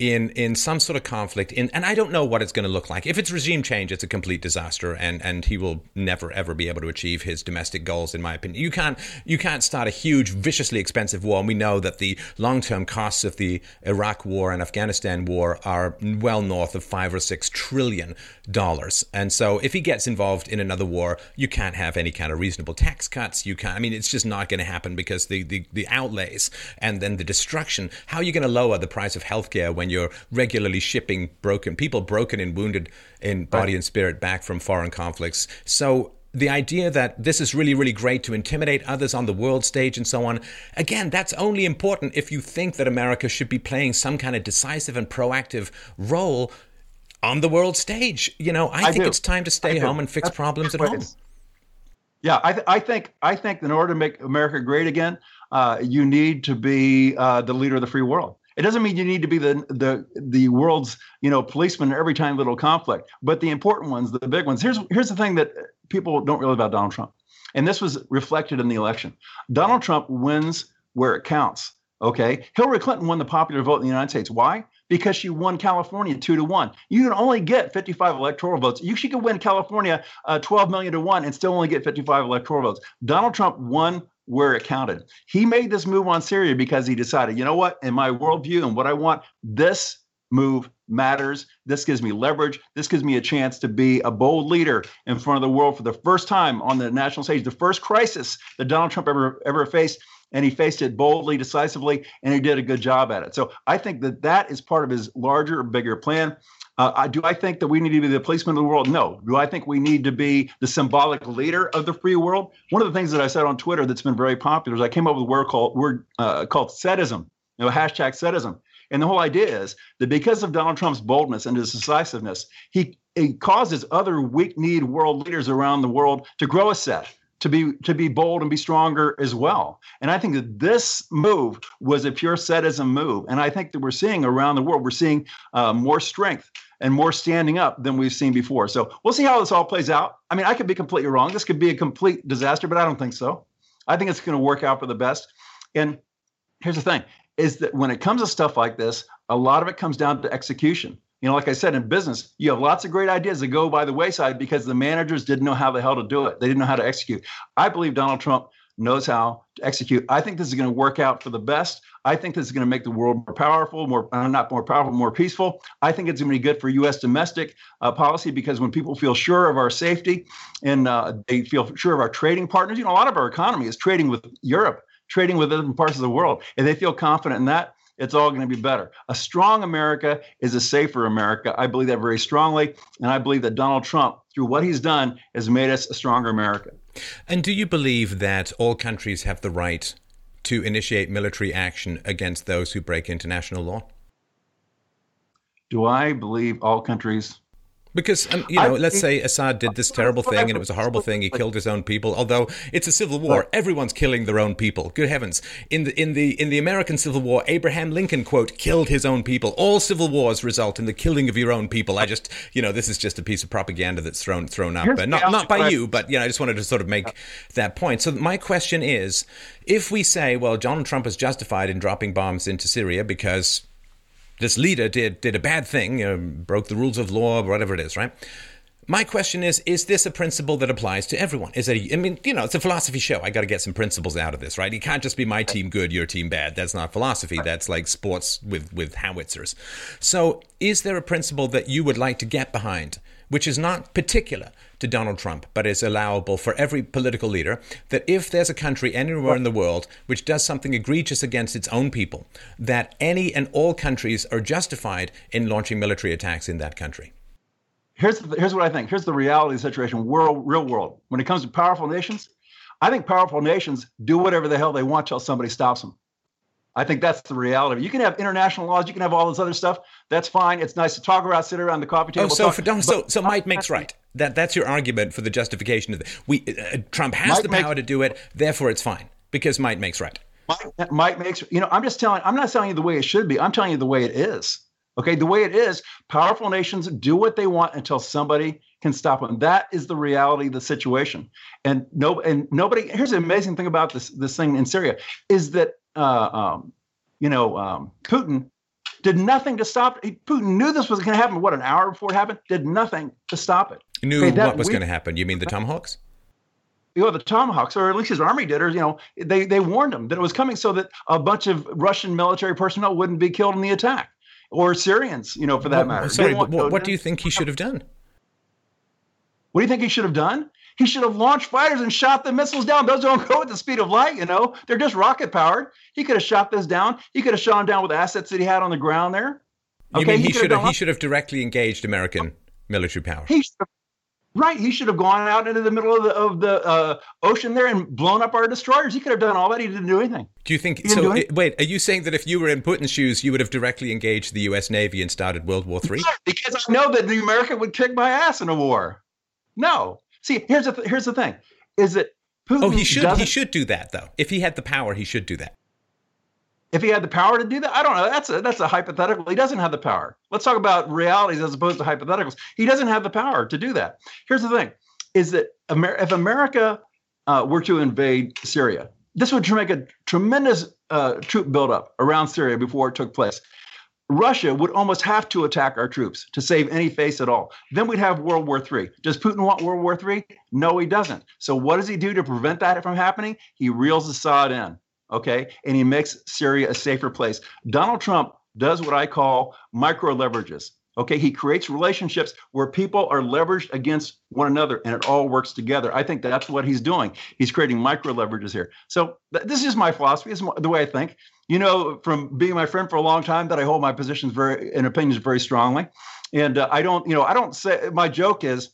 in in some sort of conflict in and I don't know what it's going to look like. If it's regime change, it's a complete disaster and and he will never ever be able to achieve his domestic goals in my opinion. You can't you can't start a huge viciously expensive war and we know that the long-term costs of the Iraq war and Afghanistan war are well north of 5 or 6 trillion dollars. And so if he gets involved in another war, you can't have any kind of reasonable tax cuts. You can't I mean it's just not going to happen because the the the outlays and then the destruction. How are you going to lower the price of healthcare when you're regularly shipping broken people, broken and wounded in body right. and spirit back from foreign conflicts. So the idea that this is really, really great to intimidate others on the world stage and so on, again, that's only important if you think that America should be playing some kind of decisive and proactive role on the world stage. You know, I, I think do. it's time to stay home and fix that's problems at home. Yeah, I, th- I think I think in order to make America great again, uh, you need to be uh, the leader of the free world. It doesn't mean you need to be the the the world's you know policeman every time little conflict, but the important ones, the big ones. Here's here's the thing that people don't realize about Donald Trump, and this was reflected in the election. Donald Trump wins where it counts. Okay, Hillary Clinton won the popular vote in the United States. Why? Because she won California two to one. You can only get 55 electoral votes. You she could win California uh, 12 million to one and still only get 55 electoral votes. Donald Trump won where it counted. He made this move on Syria because he decided, you know what, in my worldview and what I want, this move matters. This gives me leverage. This gives me a chance to be a bold leader in front of the world for the first time on the national stage, the first crisis that Donald Trump ever ever faced. And he faced it boldly, decisively, and he did a good job at it. So I think that that is part of his larger, bigger plan. Uh, do I think that we need to be the policeman of the world? No. Do I think we need to be the symbolic leader of the free world? One of the things that I said on Twitter that's been very popular is I came up with a word called word uh, called setism, you know, hashtag setism. And the whole idea is that because of Donald Trump's boldness and his decisiveness, he, he causes other weak-kneed world leaders around the world to grow a set to be to be bold and be stronger as well. And I think that this move was a pure setism move. And I think that we're seeing around the world, we're seeing uh, more strength and more standing up than we've seen before. So we'll see how this all plays out. I mean, I could be completely wrong. This could be a complete disaster, but I don't think so. I think it's going to work out for the best. And here's the thing is that when it comes to stuff like this, a lot of it comes down to execution. You know, like I said, in business, you have lots of great ideas that go by the wayside because the managers didn't know how the hell to do it. They didn't know how to execute. I believe Donald Trump knows how to execute. I think this is going to work out for the best. I think this is going to make the world more powerful, more uh, not more powerful, more peaceful. I think it's going to be good for U.S. domestic uh, policy because when people feel sure of our safety and uh, they feel sure of our trading partners, you know, a lot of our economy is trading with Europe, trading with other parts of the world, and they feel confident in that it's all going to be better. A strong America is a safer America. I believe that very strongly. And I believe that Donald Trump, through what he's done, has made us a stronger America. And do you believe that all countries have the right to initiate military action against those who break international law? Do I believe all countries because um, you know, I, let's say Assad did this terrible thing, and it was a horrible thing. He killed his own people. Although it's a civil war, everyone's killing their own people. Good heavens! In the in the in the American Civil War, Abraham Lincoln quote killed his own people. All civil wars result in the killing of your own people. I just you know, this is just a piece of propaganda that's thrown thrown up, but not not by you, but you know, I just wanted to sort of make that point. So my question is, if we say, well, Donald Trump is justified in dropping bombs into Syria because this leader did did a bad thing, you know, broke the rules of law, whatever it is, right? My question is: Is this a principle that applies to everyone? Is it? I mean, you know, it's a philosophy show. I got to get some principles out of this, right? It can't just be my team good, your team bad. That's not philosophy. That's like sports with with howitzers. So, is there a principle that you would like to get behind, which is not particular to Donald Trump, but is allowable for every political leader that if there's a country anywhere in the world which does something egregious against its own people, that any and all countries are justified in launching military attacks in that country. Here's, here's what I think. Here's the reality of the situation, world, real world. When it comes to powerful nations, I think powerful nations do whatever the hell they want till somebody stops them. I think that's the reality. You can have international laws, you can have all this other stuff. That's fine. It's nice to talk about, sit around the coffee table. Oh, so talk, for, but, so so Mike makes right. That that's your argument for the justification of the, we uh, Trump has Mike the power makes, to do it, therefore it's fine because Mike makes right. Mike, Mike makes you know. I'm just telling. I'm not telling you the way it should be. I'm telling you the way it is. Okay, the way it is. Powerful nations do what they want until somebody can stop them. That is the reality of the situation. And no, and nobody. Here's the amazing thing about this this thing in Syria is that uh, um, you know um, Putin did nothing to stop it. Putin knew this was going to happen. What an hour before it happened, did nothing to stop it. He knew okay, what was going to happen. You mean the Tomahawks? You know, the Tomahawks, or at least his army did, or you know, they they warned him that it was coming so that a bunch of Russian military personnel wouldn't be killed in the attack, or Syrians, you know, for that matter. Sorry, what, what do you think he should have done? What do you think he should have done? He should have launched fighters and shot the missiles down. Those don't go at the speed of light, you know. They're just rocket powered. He could have shot this down. He could have shot them down with assets that he had on the ground there. Okay, you mean he, he should have, he should have directly engaged American military power? He should have, right. He should have gone out into the middle of the of the uh, ocean there and blown up our destroyers. He could have done all that. He didn't do anything. Do you think so? It, wait, are you saying that if you were in Putin's shoes, you would have directly engaged the U.S. Navy and started World War Three? because I know that the America would kick my ass in a war. No. See, here's the th- here's the thing is that Putin oh, he should he should do that though. If he had the power, he should do that. If he had the power to do that, I don't know. That's a that's a hypothetical. He doesn't have the power. Let's talk about realities as opposed to hypotheticals. He doesn't have the power to do that. Here's the thing: is that Amer- if America uh, were to invade Syria, this would make a tremendous uh, troop buildup around Syria before it took place. Russia would almost have to attack our troops to save any face at all. Then we'd have World War III. Does Putin want World War III? No, he doesn't. So what does he do to prevent that from happening? He reels Assad in, okay, and he makes Syria a safer place. Donald Trump does what I call micro leverages. Okay, he creates relationships where people are leveraged against one another and it all works together. I think that's what he's doing. He's creating micro leverages here. So th- this is my philosophy. This is the way I think. You know, from being my friend for a long time, that I hold my positions very and opinions very strongly. And uh, I don't, you know, I don't say my joke is,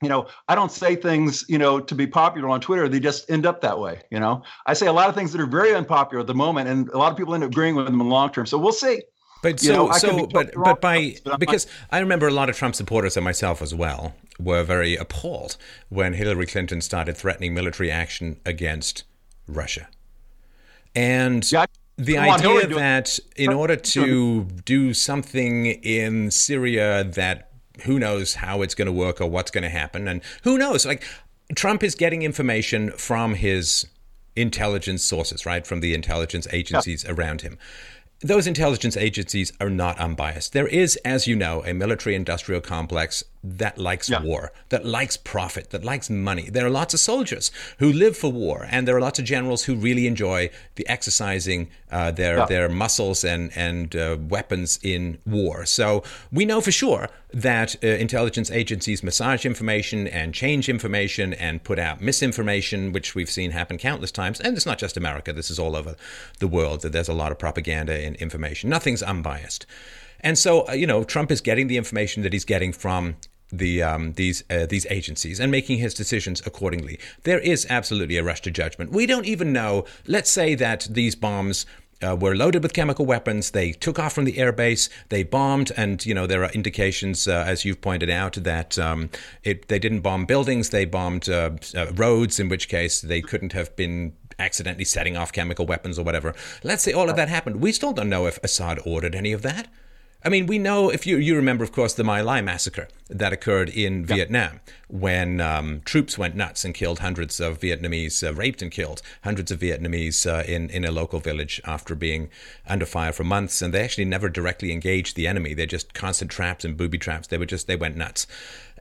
you know, I don't say things, you know, to be popular on Twitter. They just end up that way. You know, I say a lot of things that are very unpopular at the moment, and a lot of people end up agreeing with them in the long term. So we'll see. But so, know, so, but, but by because I remember a lot of Trump supporters and myself as well were very appalled when Hillary Clinton started threatening military action against Russia, and yeah, the idea that in order to do something in Syria that who knows how it's going to work or what's going to happen, and who knows, like Trump is getting information from his intelligence sources, right, from the intelligence agencies yeah. around him those intelligence agencies are not unbiased. There is, as you know, a military industrial complex that likes yeah. war, that likes profit, that likes money. There are lots of soldiers who live for war, and there are lots of generals who really enjoy the exercising uh, their yeah. their muscles and and uh, weapons in war. So we know for sure that uh, intelligence agencies massage information and change information and put out misinformation, which we've seen happen countless times. And it's not just America; this is all over the world. That there's a lot of propaganda and information. Nothing's unbiased. And so, uh, you know, Trump is getting the information that he's getting from the um, these uh, these agencies and making his decisions accordingly. There is absolutely a rush to judgment. We don't even know. Let's say that these bombs. Uh, were loaded with chemical weapons. They took off from the airbase. They bombed, and you know there are indications, uh, as you've pointed out, that um, it, they didn't bomb buildings. They bombed uh, uh roads, in which case they couldn't have been accidentally setting off chemical weapons or whatever. Let's say all of that happened. We still don't know if Assad ordered any of that. I mean, we know if you you remember, of course, the My Lai massacre that occurred in Vietnam when um, troops went nuts and killed hundreds of Vietnamese, uh, raped and killed hundreds of Vietnamese uh, in in a local village after being under fire for months, and they actually never directly engaged the enemy. They're just constant traps and booby traps. They were just they went nuts.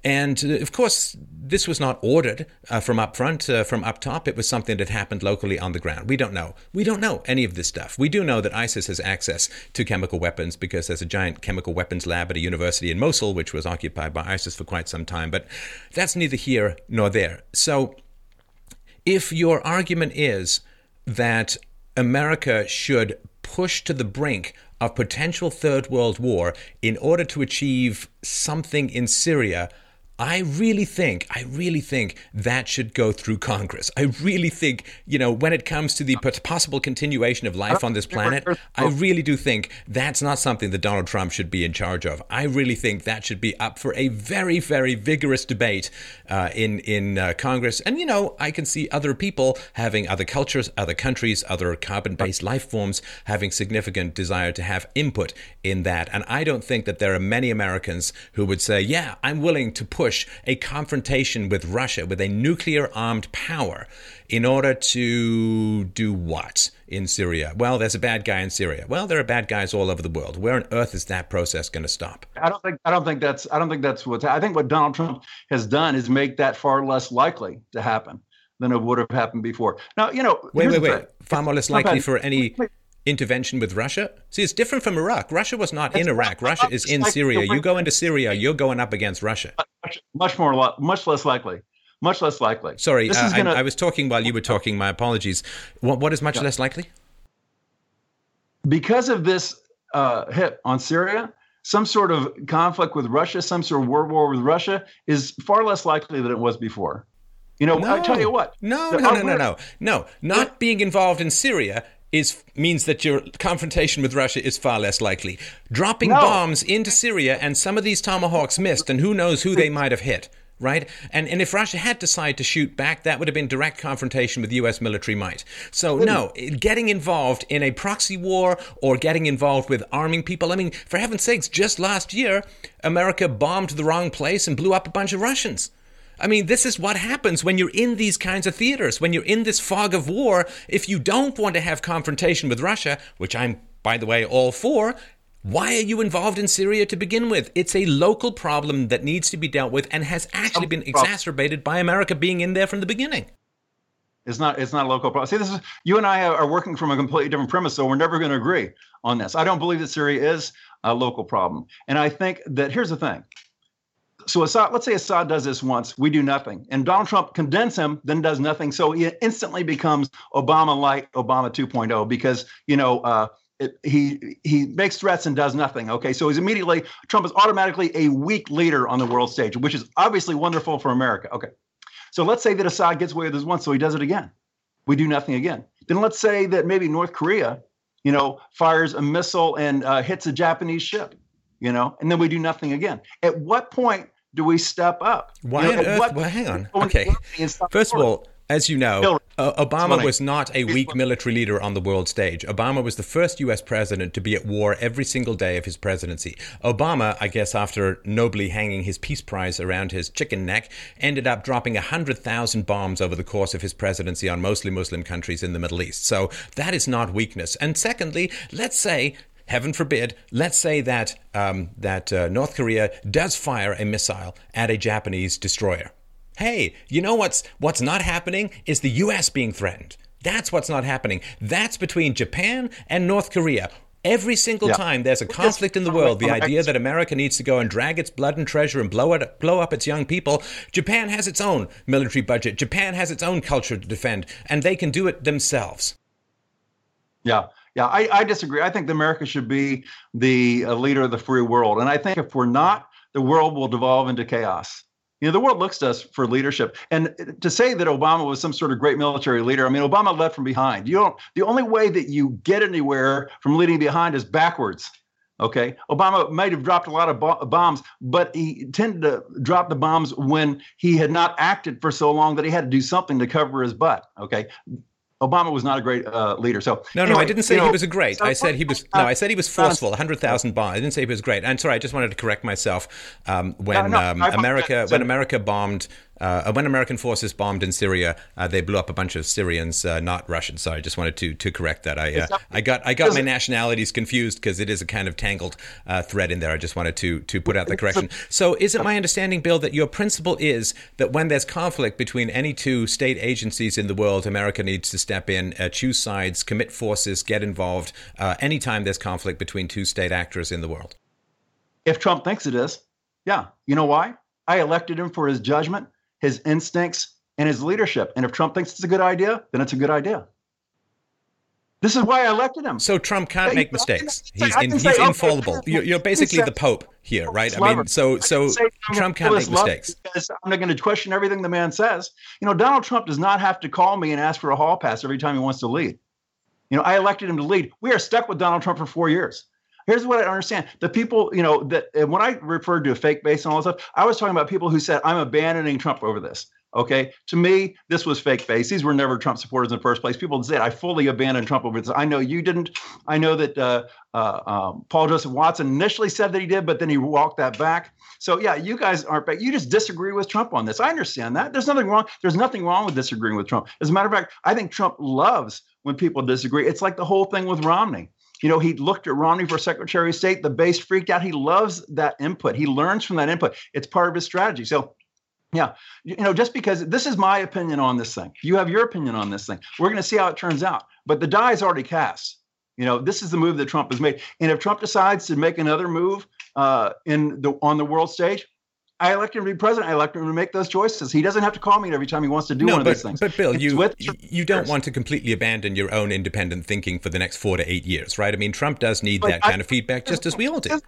And uh, of course, this was not ordered uh, from up front, uh, from up top. It was something that happened locally on the ground. We don't know. We don't know any of this stuff. We do know that ISIS has access to chemical weapons because there's a giant chemical weapons lab at a university in Mosul, which was occupied by ISIS for quite some time. But that's neither here nor there. So if your argument is that America should push to the brink of potential third world war in order to achieve something in Syria, I really think, I really think that should go through Congress. I really think, you know, when it comes to the possible continuation of life on this planet, I really do think that's not something that Donald Trump should be in charge of. I really think that should be up for a very, very vigorous debate uh, in in uh, Congress. And you know, I can see other people having other cultures, other countries, other carbon-based life forms having significant desire to have input in that. And I don't think that there are many Americans who would say, "Yeah, I'm willing to put." Push a confrontation with Russia, with a nuclear armed power, in order to do what in Syria? Well, there's a bad guy in Syria. Well, there are bad guys all over the world. Where on earth is that process going to stop? I don't think I don't think that's I don't think that's what I think what Donald Trump has done is make that far less likely to happen than it would have happened before. Now, you know, wait, wait, wait. Far more less likely for any intervention with Russia? See, it's different from Iraq. Russia was not in Iraq. Russia is in Syria. You go into Syria, you're going up against Russia. Much, much more, much less likely. Much less likely. Sorry, uh, gonna... I, I, was talking while you were talking. My apologies. What, what is much yeah. less likely? Because of this uh, hit on Syria, some sort of conflict with Russia, some sort of world war with Russia, is far less likely than it was before. You know, no. I tell you what. No, no, no, no, no, no. Not being involved in Syria is means that your confrontation with Russia is far less likely. Dropping no. bombs into Syria and some of these tomahawks missed, and who knows who they might have hit. right? And and if Russia had decided to shoot back, that would have been direct confrontation with U.S. military might. So no, getting involved in a proxy war or getting involved with arming people. I mean, for heaven's sakes, just last year, America bombed the wrong place and blew up a bunch of Russians. I mean, this is what happens when you're in these kinds of theaters, when you're in this fog of war. If you don't want to have confrontation with Russia, which I'm, by the way, all for, why are you involved in Syria to begin with? It's a local problem that needs to be dealt with and has actually been exacerbated by America being in there from the beginning. It's not. It's not a local problem. See, this is you and I are working from a completely different premise, so we're never going to agree on this. I don't believe that Syria is a local problem, and I think that here's the thing. So Assad, let's say Assad does this once, we do nothing, and Donald Trump condemns him, then does nothing, so he instantly becomes Obama light, Obama 2.0, because you know. Uh, it, he he makes threats and does nothing. Okay, so he's immediately Trump is automatically a weak leader on the world stage, which is obviously wonderful for America. Okay, so let's say that Assad gets away with this once, so he does it again. We do nothing again. Then let's say that maybe North Korea, you know, fires a missile and uh, hits a Japanese ship, you know, and then we do nothing again. At what point do we step up? Why you know, on earth? Well, hang on. Okay. First of all, as you know, uh, Obama was not a weak military leader on the world stage. Obama was the first U.S. president to be at war every single day of his presidency. Obama, I guess, after nobly hanging his Peace Prize around his chicken neck, ended up dropping 100,000 bombs over the course of his presidency on mostly Muslim countries in the Middle East. So that is not weakness. And secondly, let's say heaven forbid, let's say that um, that uh, North Korea does fire a missile at a Japanese destroyer. Hey, you know what's what's not happening is the US being threatened. That's what's not happening. That's between Japan and North Korea. Every single yeah. time there's a conflict in the world, the idea that America needs to go and drag its blood and treasure and blow it, blow up its young people, Japan has its own military budget. Japan has its own culture to defend, and they can do it themselves. Yeah, yeah, I, I disagree. I think America should be the uh, leader of the free world, and I think if we're not, the world will devolve into chaos. You know, the world looks to us for leadership. And to say that Obama was some sort of great military leader, I mean, Obama led from behind. You don't, the only way that you get anywhere from leading behind is backwards. Okay. Obama might have dropped a lot of bo- bombs, but he tended to drop the bombs when he had not acted for so long that he had to do something to cover his butt. Okay. Obama was not a great uh, leader. So no, anyway, no, I didn't say he know, was a great. So I said he was no, I said he was forceful. Hundred thousand bombs. I didn't say he was great. I'm sorry. I just wanted to correct myself. Um, when no, no, um, America when America bombed uh, when American forces bombed in Syria, uh, they blew up a bunch of Syrians, uh, not Russians. So I just wanted to to correct that. I uh, I got I got my nationalities confused because it is a kind of tangled uh, thread in there. I just wanted to to put out the correction. So is it my understanding, Bill, that your principle is that when there's conflict between any two state agencies in the world, America needs to step in, uh, choose sides, commit forces, get involved anytime there's conflict between two state actors in the world? If Trump thinks it is, yeah. You know why? I elected him for his judgment his instincts, and his leadership. And if Trump thinks it's a good idea, then it's a good idea. This is why I elected him. So Trump can't make mistakes. He's in, he's say, infallible. You're, you're, basically the Pope here, right? I mean, so so Trump can't make mistakes. I'm not going to question everything the man says. You know, Donald Trump does not have to call me and ask for a hall pass every time he wants to lead. You know, I elected him to lead. We are stuck with Donald Trump for four years. Here's what I understand: the people, you know, that when I referred to a fake base and all this stuff, I was talking about people who said I'm abandoning Trump over this. Okay, to me, this was fake base. These were never Trump supporters in the first place. People said I fully abandoned Trump over this. I know you didn't. I know that uh, uh, um, Paul Joseph Watson initially said that he did, but then he walked that back. So yeah, you guys aren't back. You just disagree with Trump on this. I understand that. There's nothing wrong. There's nothing wrong with disagreeing with Trump. As a matter of fact, I think Trump loves when people disagree. It's like the whole thing with Romney. You know, he looked at Romney for Secretary of State. The base freaked out. He loves that input. He learns from that input. It's part of his strategy. So, yeah, you know, just because this is my opinion on this thing, you have your opinion on this thing. We're going to see how it turns out. But the die is already cast. You know, this is the move that Trump has made. And if Trump decides to make another move uh, in the on the world stage, I elect him to be president. I elect him to make those choices. He doesn't have to call me every time he wants to do no, one but, of these things. But Bill, you you don't want to completely abandon your own independent thinking for the next four to eight years, right? I mean, Trump does need but that I, kind of feedback, just as we all do.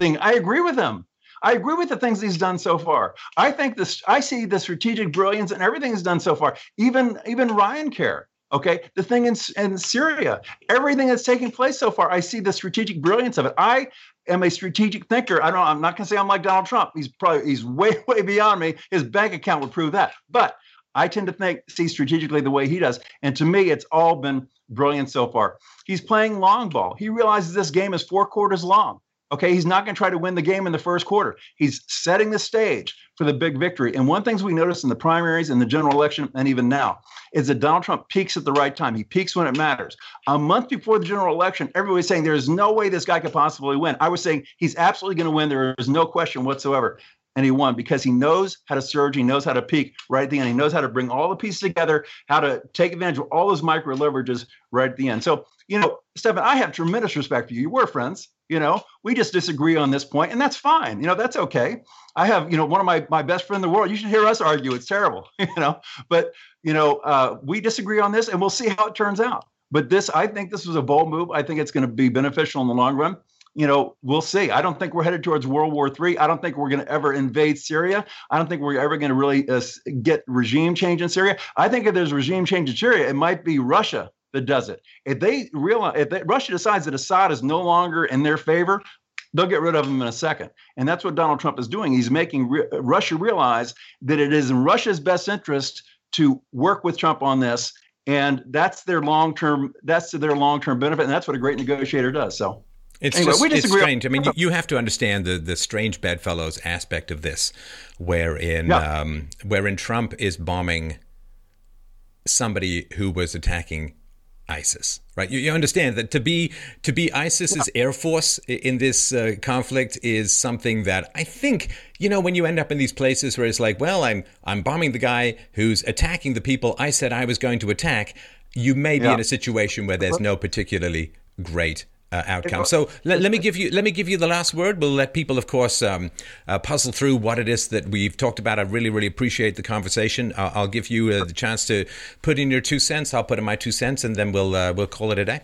Thing. I agree with him. I agree with the things he's done so far. I think this. I see the strategic brilliance and everything he's done so far. Even even Ryan Care. Okay, the thing in, in Syria, everything that's taking place so far, I see the strategic brilliance of it. I am a strategic thinker. I don't. I'm not going to say I'm like Donald Trump. He's probably he's way way beyond me. His bank account would prove that. But I tend to think see strategically the way he does, and to me, it's all been brilliant so far. He's playing long ball. He realizes this game is four quarters long. Okay, he's not going to try to win the game in the first quarter. He's setting the stage for the big victory. And one things we notice in the primaries and the general election, and even now, is that Donald Trump peaks at the right time. He peaks when it matters. A month before the general election, everybody's saying there is no way this guy could possibly win. I was saying he's absolutely going to win. There is no question whatsoever. And he won because he knows how to surge. He knows how to peak right at the end. He knows how to bring all the pieces together, how to take advantage of all those micro leverages right at the end. So, you know, Stefan, I have tremendous respect for you. You were friends. You know, we just disagree on this point, and that's fine. You know, that's okay. I have, you know, one of my my best friend in the world. You should hear us argue. It's terrible, you know. But you know, uh, we disagree on this, and we'll see how it turns out. But this, I think, this was a bold move. I think it's going to be beneficial in the long run. You know, we'll see. I don't think we're headed towards World War III. I don't think we're going to ever invade Syria. I don't think we're ever going to really uh, get regime change in Syria. I think if there's regime change in Syria, it might be Russia that does it. If they realize, if they, Russia decides that Assad is no longer in their favor, they'll get rid of him in a second. And that's what Donald Trump is doing. He's making re- Russia realize that it is in Russia's best interest to work with Trump on this. And that's their long term. That's their long term benefit, and that's what a great negotiator does. So, it's anyway, just it's strange. I mean, you have to understand the the strange bedfellows aspect of this, wherein yeah. um, wherein Trump is bombing somebody who was attacking ISIS, right? You, you, understand that to be to be ISIS's air force in this uh, conflict is something that I think you know when you end up in these places where it's like, well, I'm I'm bombing the guy who's attacking the people I said I was going to attack. You may be yeah. in a situation where there's no particularly great uh, outcome. So let, let, me give you let me give you the last word. We'll let people, of course, um, uh, puzzle through what it is that we've talked about. I really really appreciate the conversation. Uh, I'll give you uh, the chance to put in your two cents. I'll put in my two cents, and then we'll uh, we'll call it a day.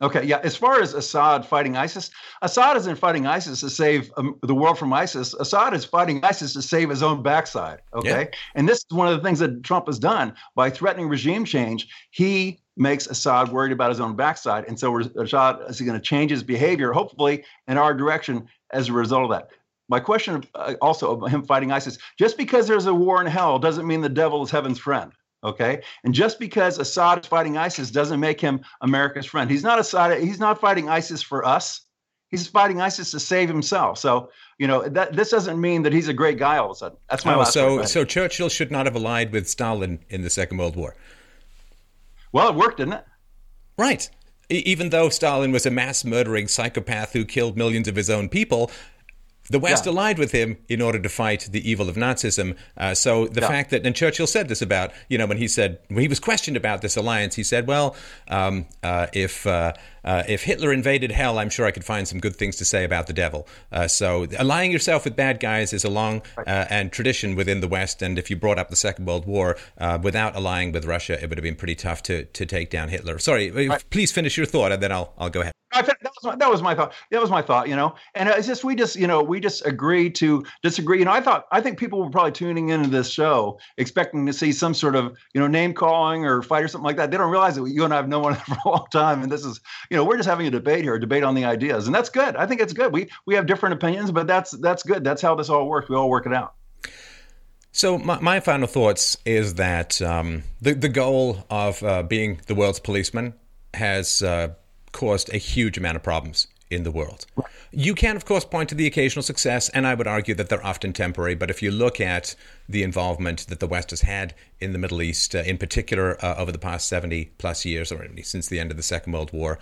Okay, yeah. As far as Assad fighting ISIS, Assad isn't fighting ISIS to save um, the world from ISIS. Assad is fighting ISIS to save his own backside. Okay, yeah. and this is one of the things that Trump has done by threatening regime change. He makes Assad worried about his own backside. And so Assad is going to change his behavior, hopefully, in our direction as a result of that. My question uh, also about him fighting ISIS just because there's a war in hell doesn't mean the devil is heaven's friend. Okay. And just because Assad is fighting ISIS doesn't make him America's friend. He's not Assad, he's not fighting ISIS for us. He's fighting ISIS to save himself. So, you know, that this doesn't mean that he's a great guy all of a sudden. That's my oh, last so so Churchill should not have allied with Stalin in the Second World War. Well, it worked, didn't it? Right. Even though Stalin was a mass murdering psychopath who killed millions of his own people, the West yeah. allied with him in order to fight the evil of Nazism. Uh, so the yeah. fact that, and Churchill said this about, you know, when he said, when he was questioned about this alliance, he said, well, um, uh, if uh, uh, if Hitler invaded hell, I'm sure I could find some good things to say about the devil. Uh, so allying yourself with bad guys is a long uh, and tradition within the West. And if you brought up the Second World War uh, without allying with Russia, it would have been pretty tough to to take down Hitler. Sorry, right. please finish your thought, and then I'll I'll go ahead. That, was my, that was my thought. That was my thought. You know, and it's just we just you know we just agree to disagree. You know, I thought I think people were probably tuning into this show expecting to see some sort of you know name calling or fight or something like that. They don't realize that you and I have known one for a long time, and this is you know we're just having a debate here, a debate on the ideas, and that's good. I think it's good. We we have different opinions, but that's that's good. That's how this all works. We all work it out. So my, my final thoughts is that um, the the goal of uh, being the world's policeman has uh, caused a huge amount of problems in the world. You can, of course, point to the occasional success, and I would argue that they're often temporary. But if you look at the involvement that the West has had in the Middle East, uh, in particular uh, over the past 70 plus years, or since the end of the Second World War,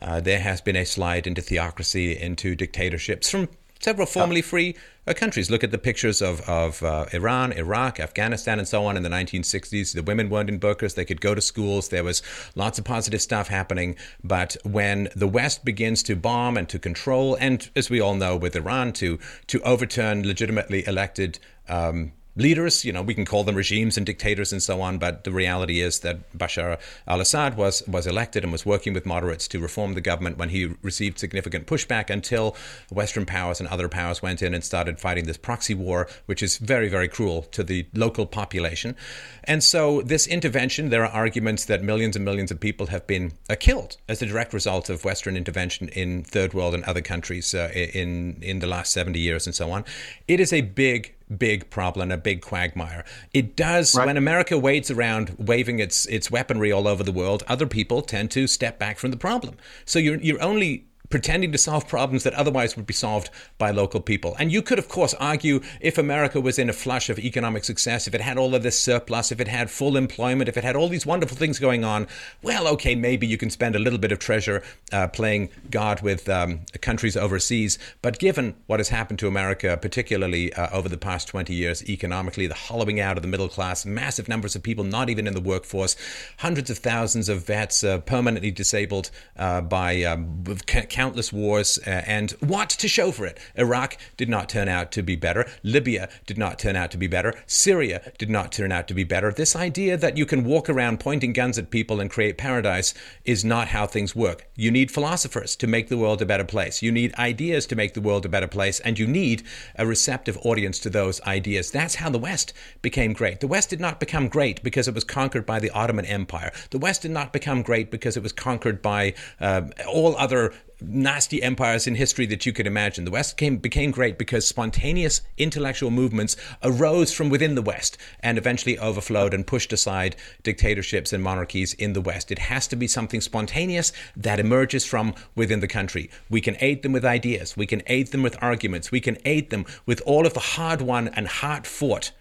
uh, there has been a slide into theocracy, into dictatorships from several formerly free uh, countries. Look at the pictures of, of uh, Iran, Iraq, Afghanistan, and so on in the 1960s. The women weren't in burqas. They could go to schools. There was lots of positive stuff happening. But when the West begins to bomb and to control, and as we all know with Iran, to, to overturn legitimately elected um, leaders. You know, we can call them regimes and dictators and so on, but the reality is that Bashar al-Assad was was elected and was working with moderates to reform the government when he received significant pushback until Western powers and other powers went in and started fighting this proxy war, which is very very cruel to the local population. And so this intervention, there are arguments that millions and millions of people have been uh, killed as a direct result of Western intervention in third world and other countries uh, in in the last 70 years and so on. It is a big big problem, a big quagmire. It does right. when America wades around waving its its weaponry all over the world. Other people tend to step back from the problem. So you're you're only pretending to solve problems that otherwise would be solved by local people. And you could, of course, argue if America was in a flush of economic success, if it had all of this surplus, if it had full employment, if it had all these wonderful things going on, well, okay, maybe you can spend a little bit of treasure uh, playing God with um, countries overseas. But given what has happened to America, particularly uh, over the past 20 years economically, the hollowing out of the middle class, massive numbers of people not even in the workforce, hundreds of thousands of vets uh, permanently disabled uh, by um, countless wars uh, and what to show for it. Iraq did not turn out to be better. Libya did not turn out to be better. Syria did not turn out to be better. This idea that you can walk around pointing guns at people and create paradise is not how things work. You need philosophers to make the world a better place. You need ideas to make the world a better place, and you need a receptive audience to those ideas. That's how the West became great. The West did not become great because it was conquered by the Ottoman Empire. The West did not become great because it was conquered by uh, all other nasty empires in history that you could imagine. The West came, became great because spontaneous intellectual movements arose from within the West and eventually overflowed and pushed aside dictatorships and monarchies in the West. It has to be something spontaneous that emerges from within the country. We can aid them with ideas, we can aid them with arguments, we can aid them with all of the hard won and hard fought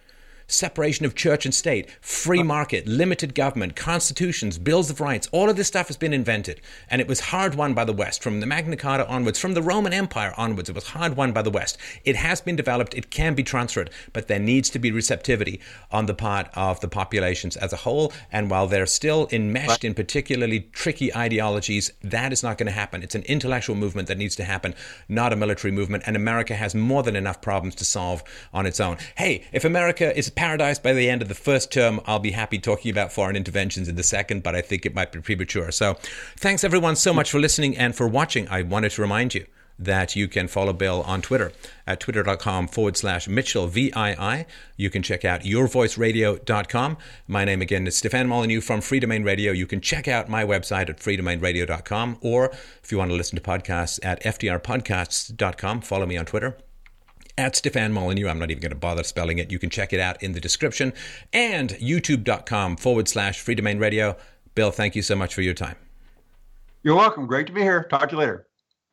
separation of church and state, free uh, market, limited government, constitutions, bills of rights, all of this stuff has been invented. And it was hard won by the West. From the Magna Carta onwards, from the Roman Empire onwards, it was hard won by the West. It has been developed, it can be transferred, but there needs to be receptivity on the part of the populations as a whole. And while they're still enmeshed in particularly tricky ideologies, that is not going to happen. It's an intellectual movement that needs to happen, not a military movement. And America has more than enough problems to solve on its own. Hey, if America is paradise by the end of the first term. I'll be happy talking about foreign interventions in the second, but I think it might be premature. So thanks everyone so much for listening and for watching. I wanted to remind you that you can follow Bill on Twitter at twitter.com forward slash Mitchell VII. You can check out yourvoiceradio.com. My name again is Stefan Molyneux from Free Domain Radio. You can check out my website at freedomainradio.com or if you want to listen to podcasts at fdrpodcasts.com, follow me on Twitter at Stefan Molyneux. I'm not even going to bother spelling it. You can check it out in the description and youtube.com forward slash free domain radio. Bill, thank you so much for your time. You're welcome. Great to be here. Talk to you later.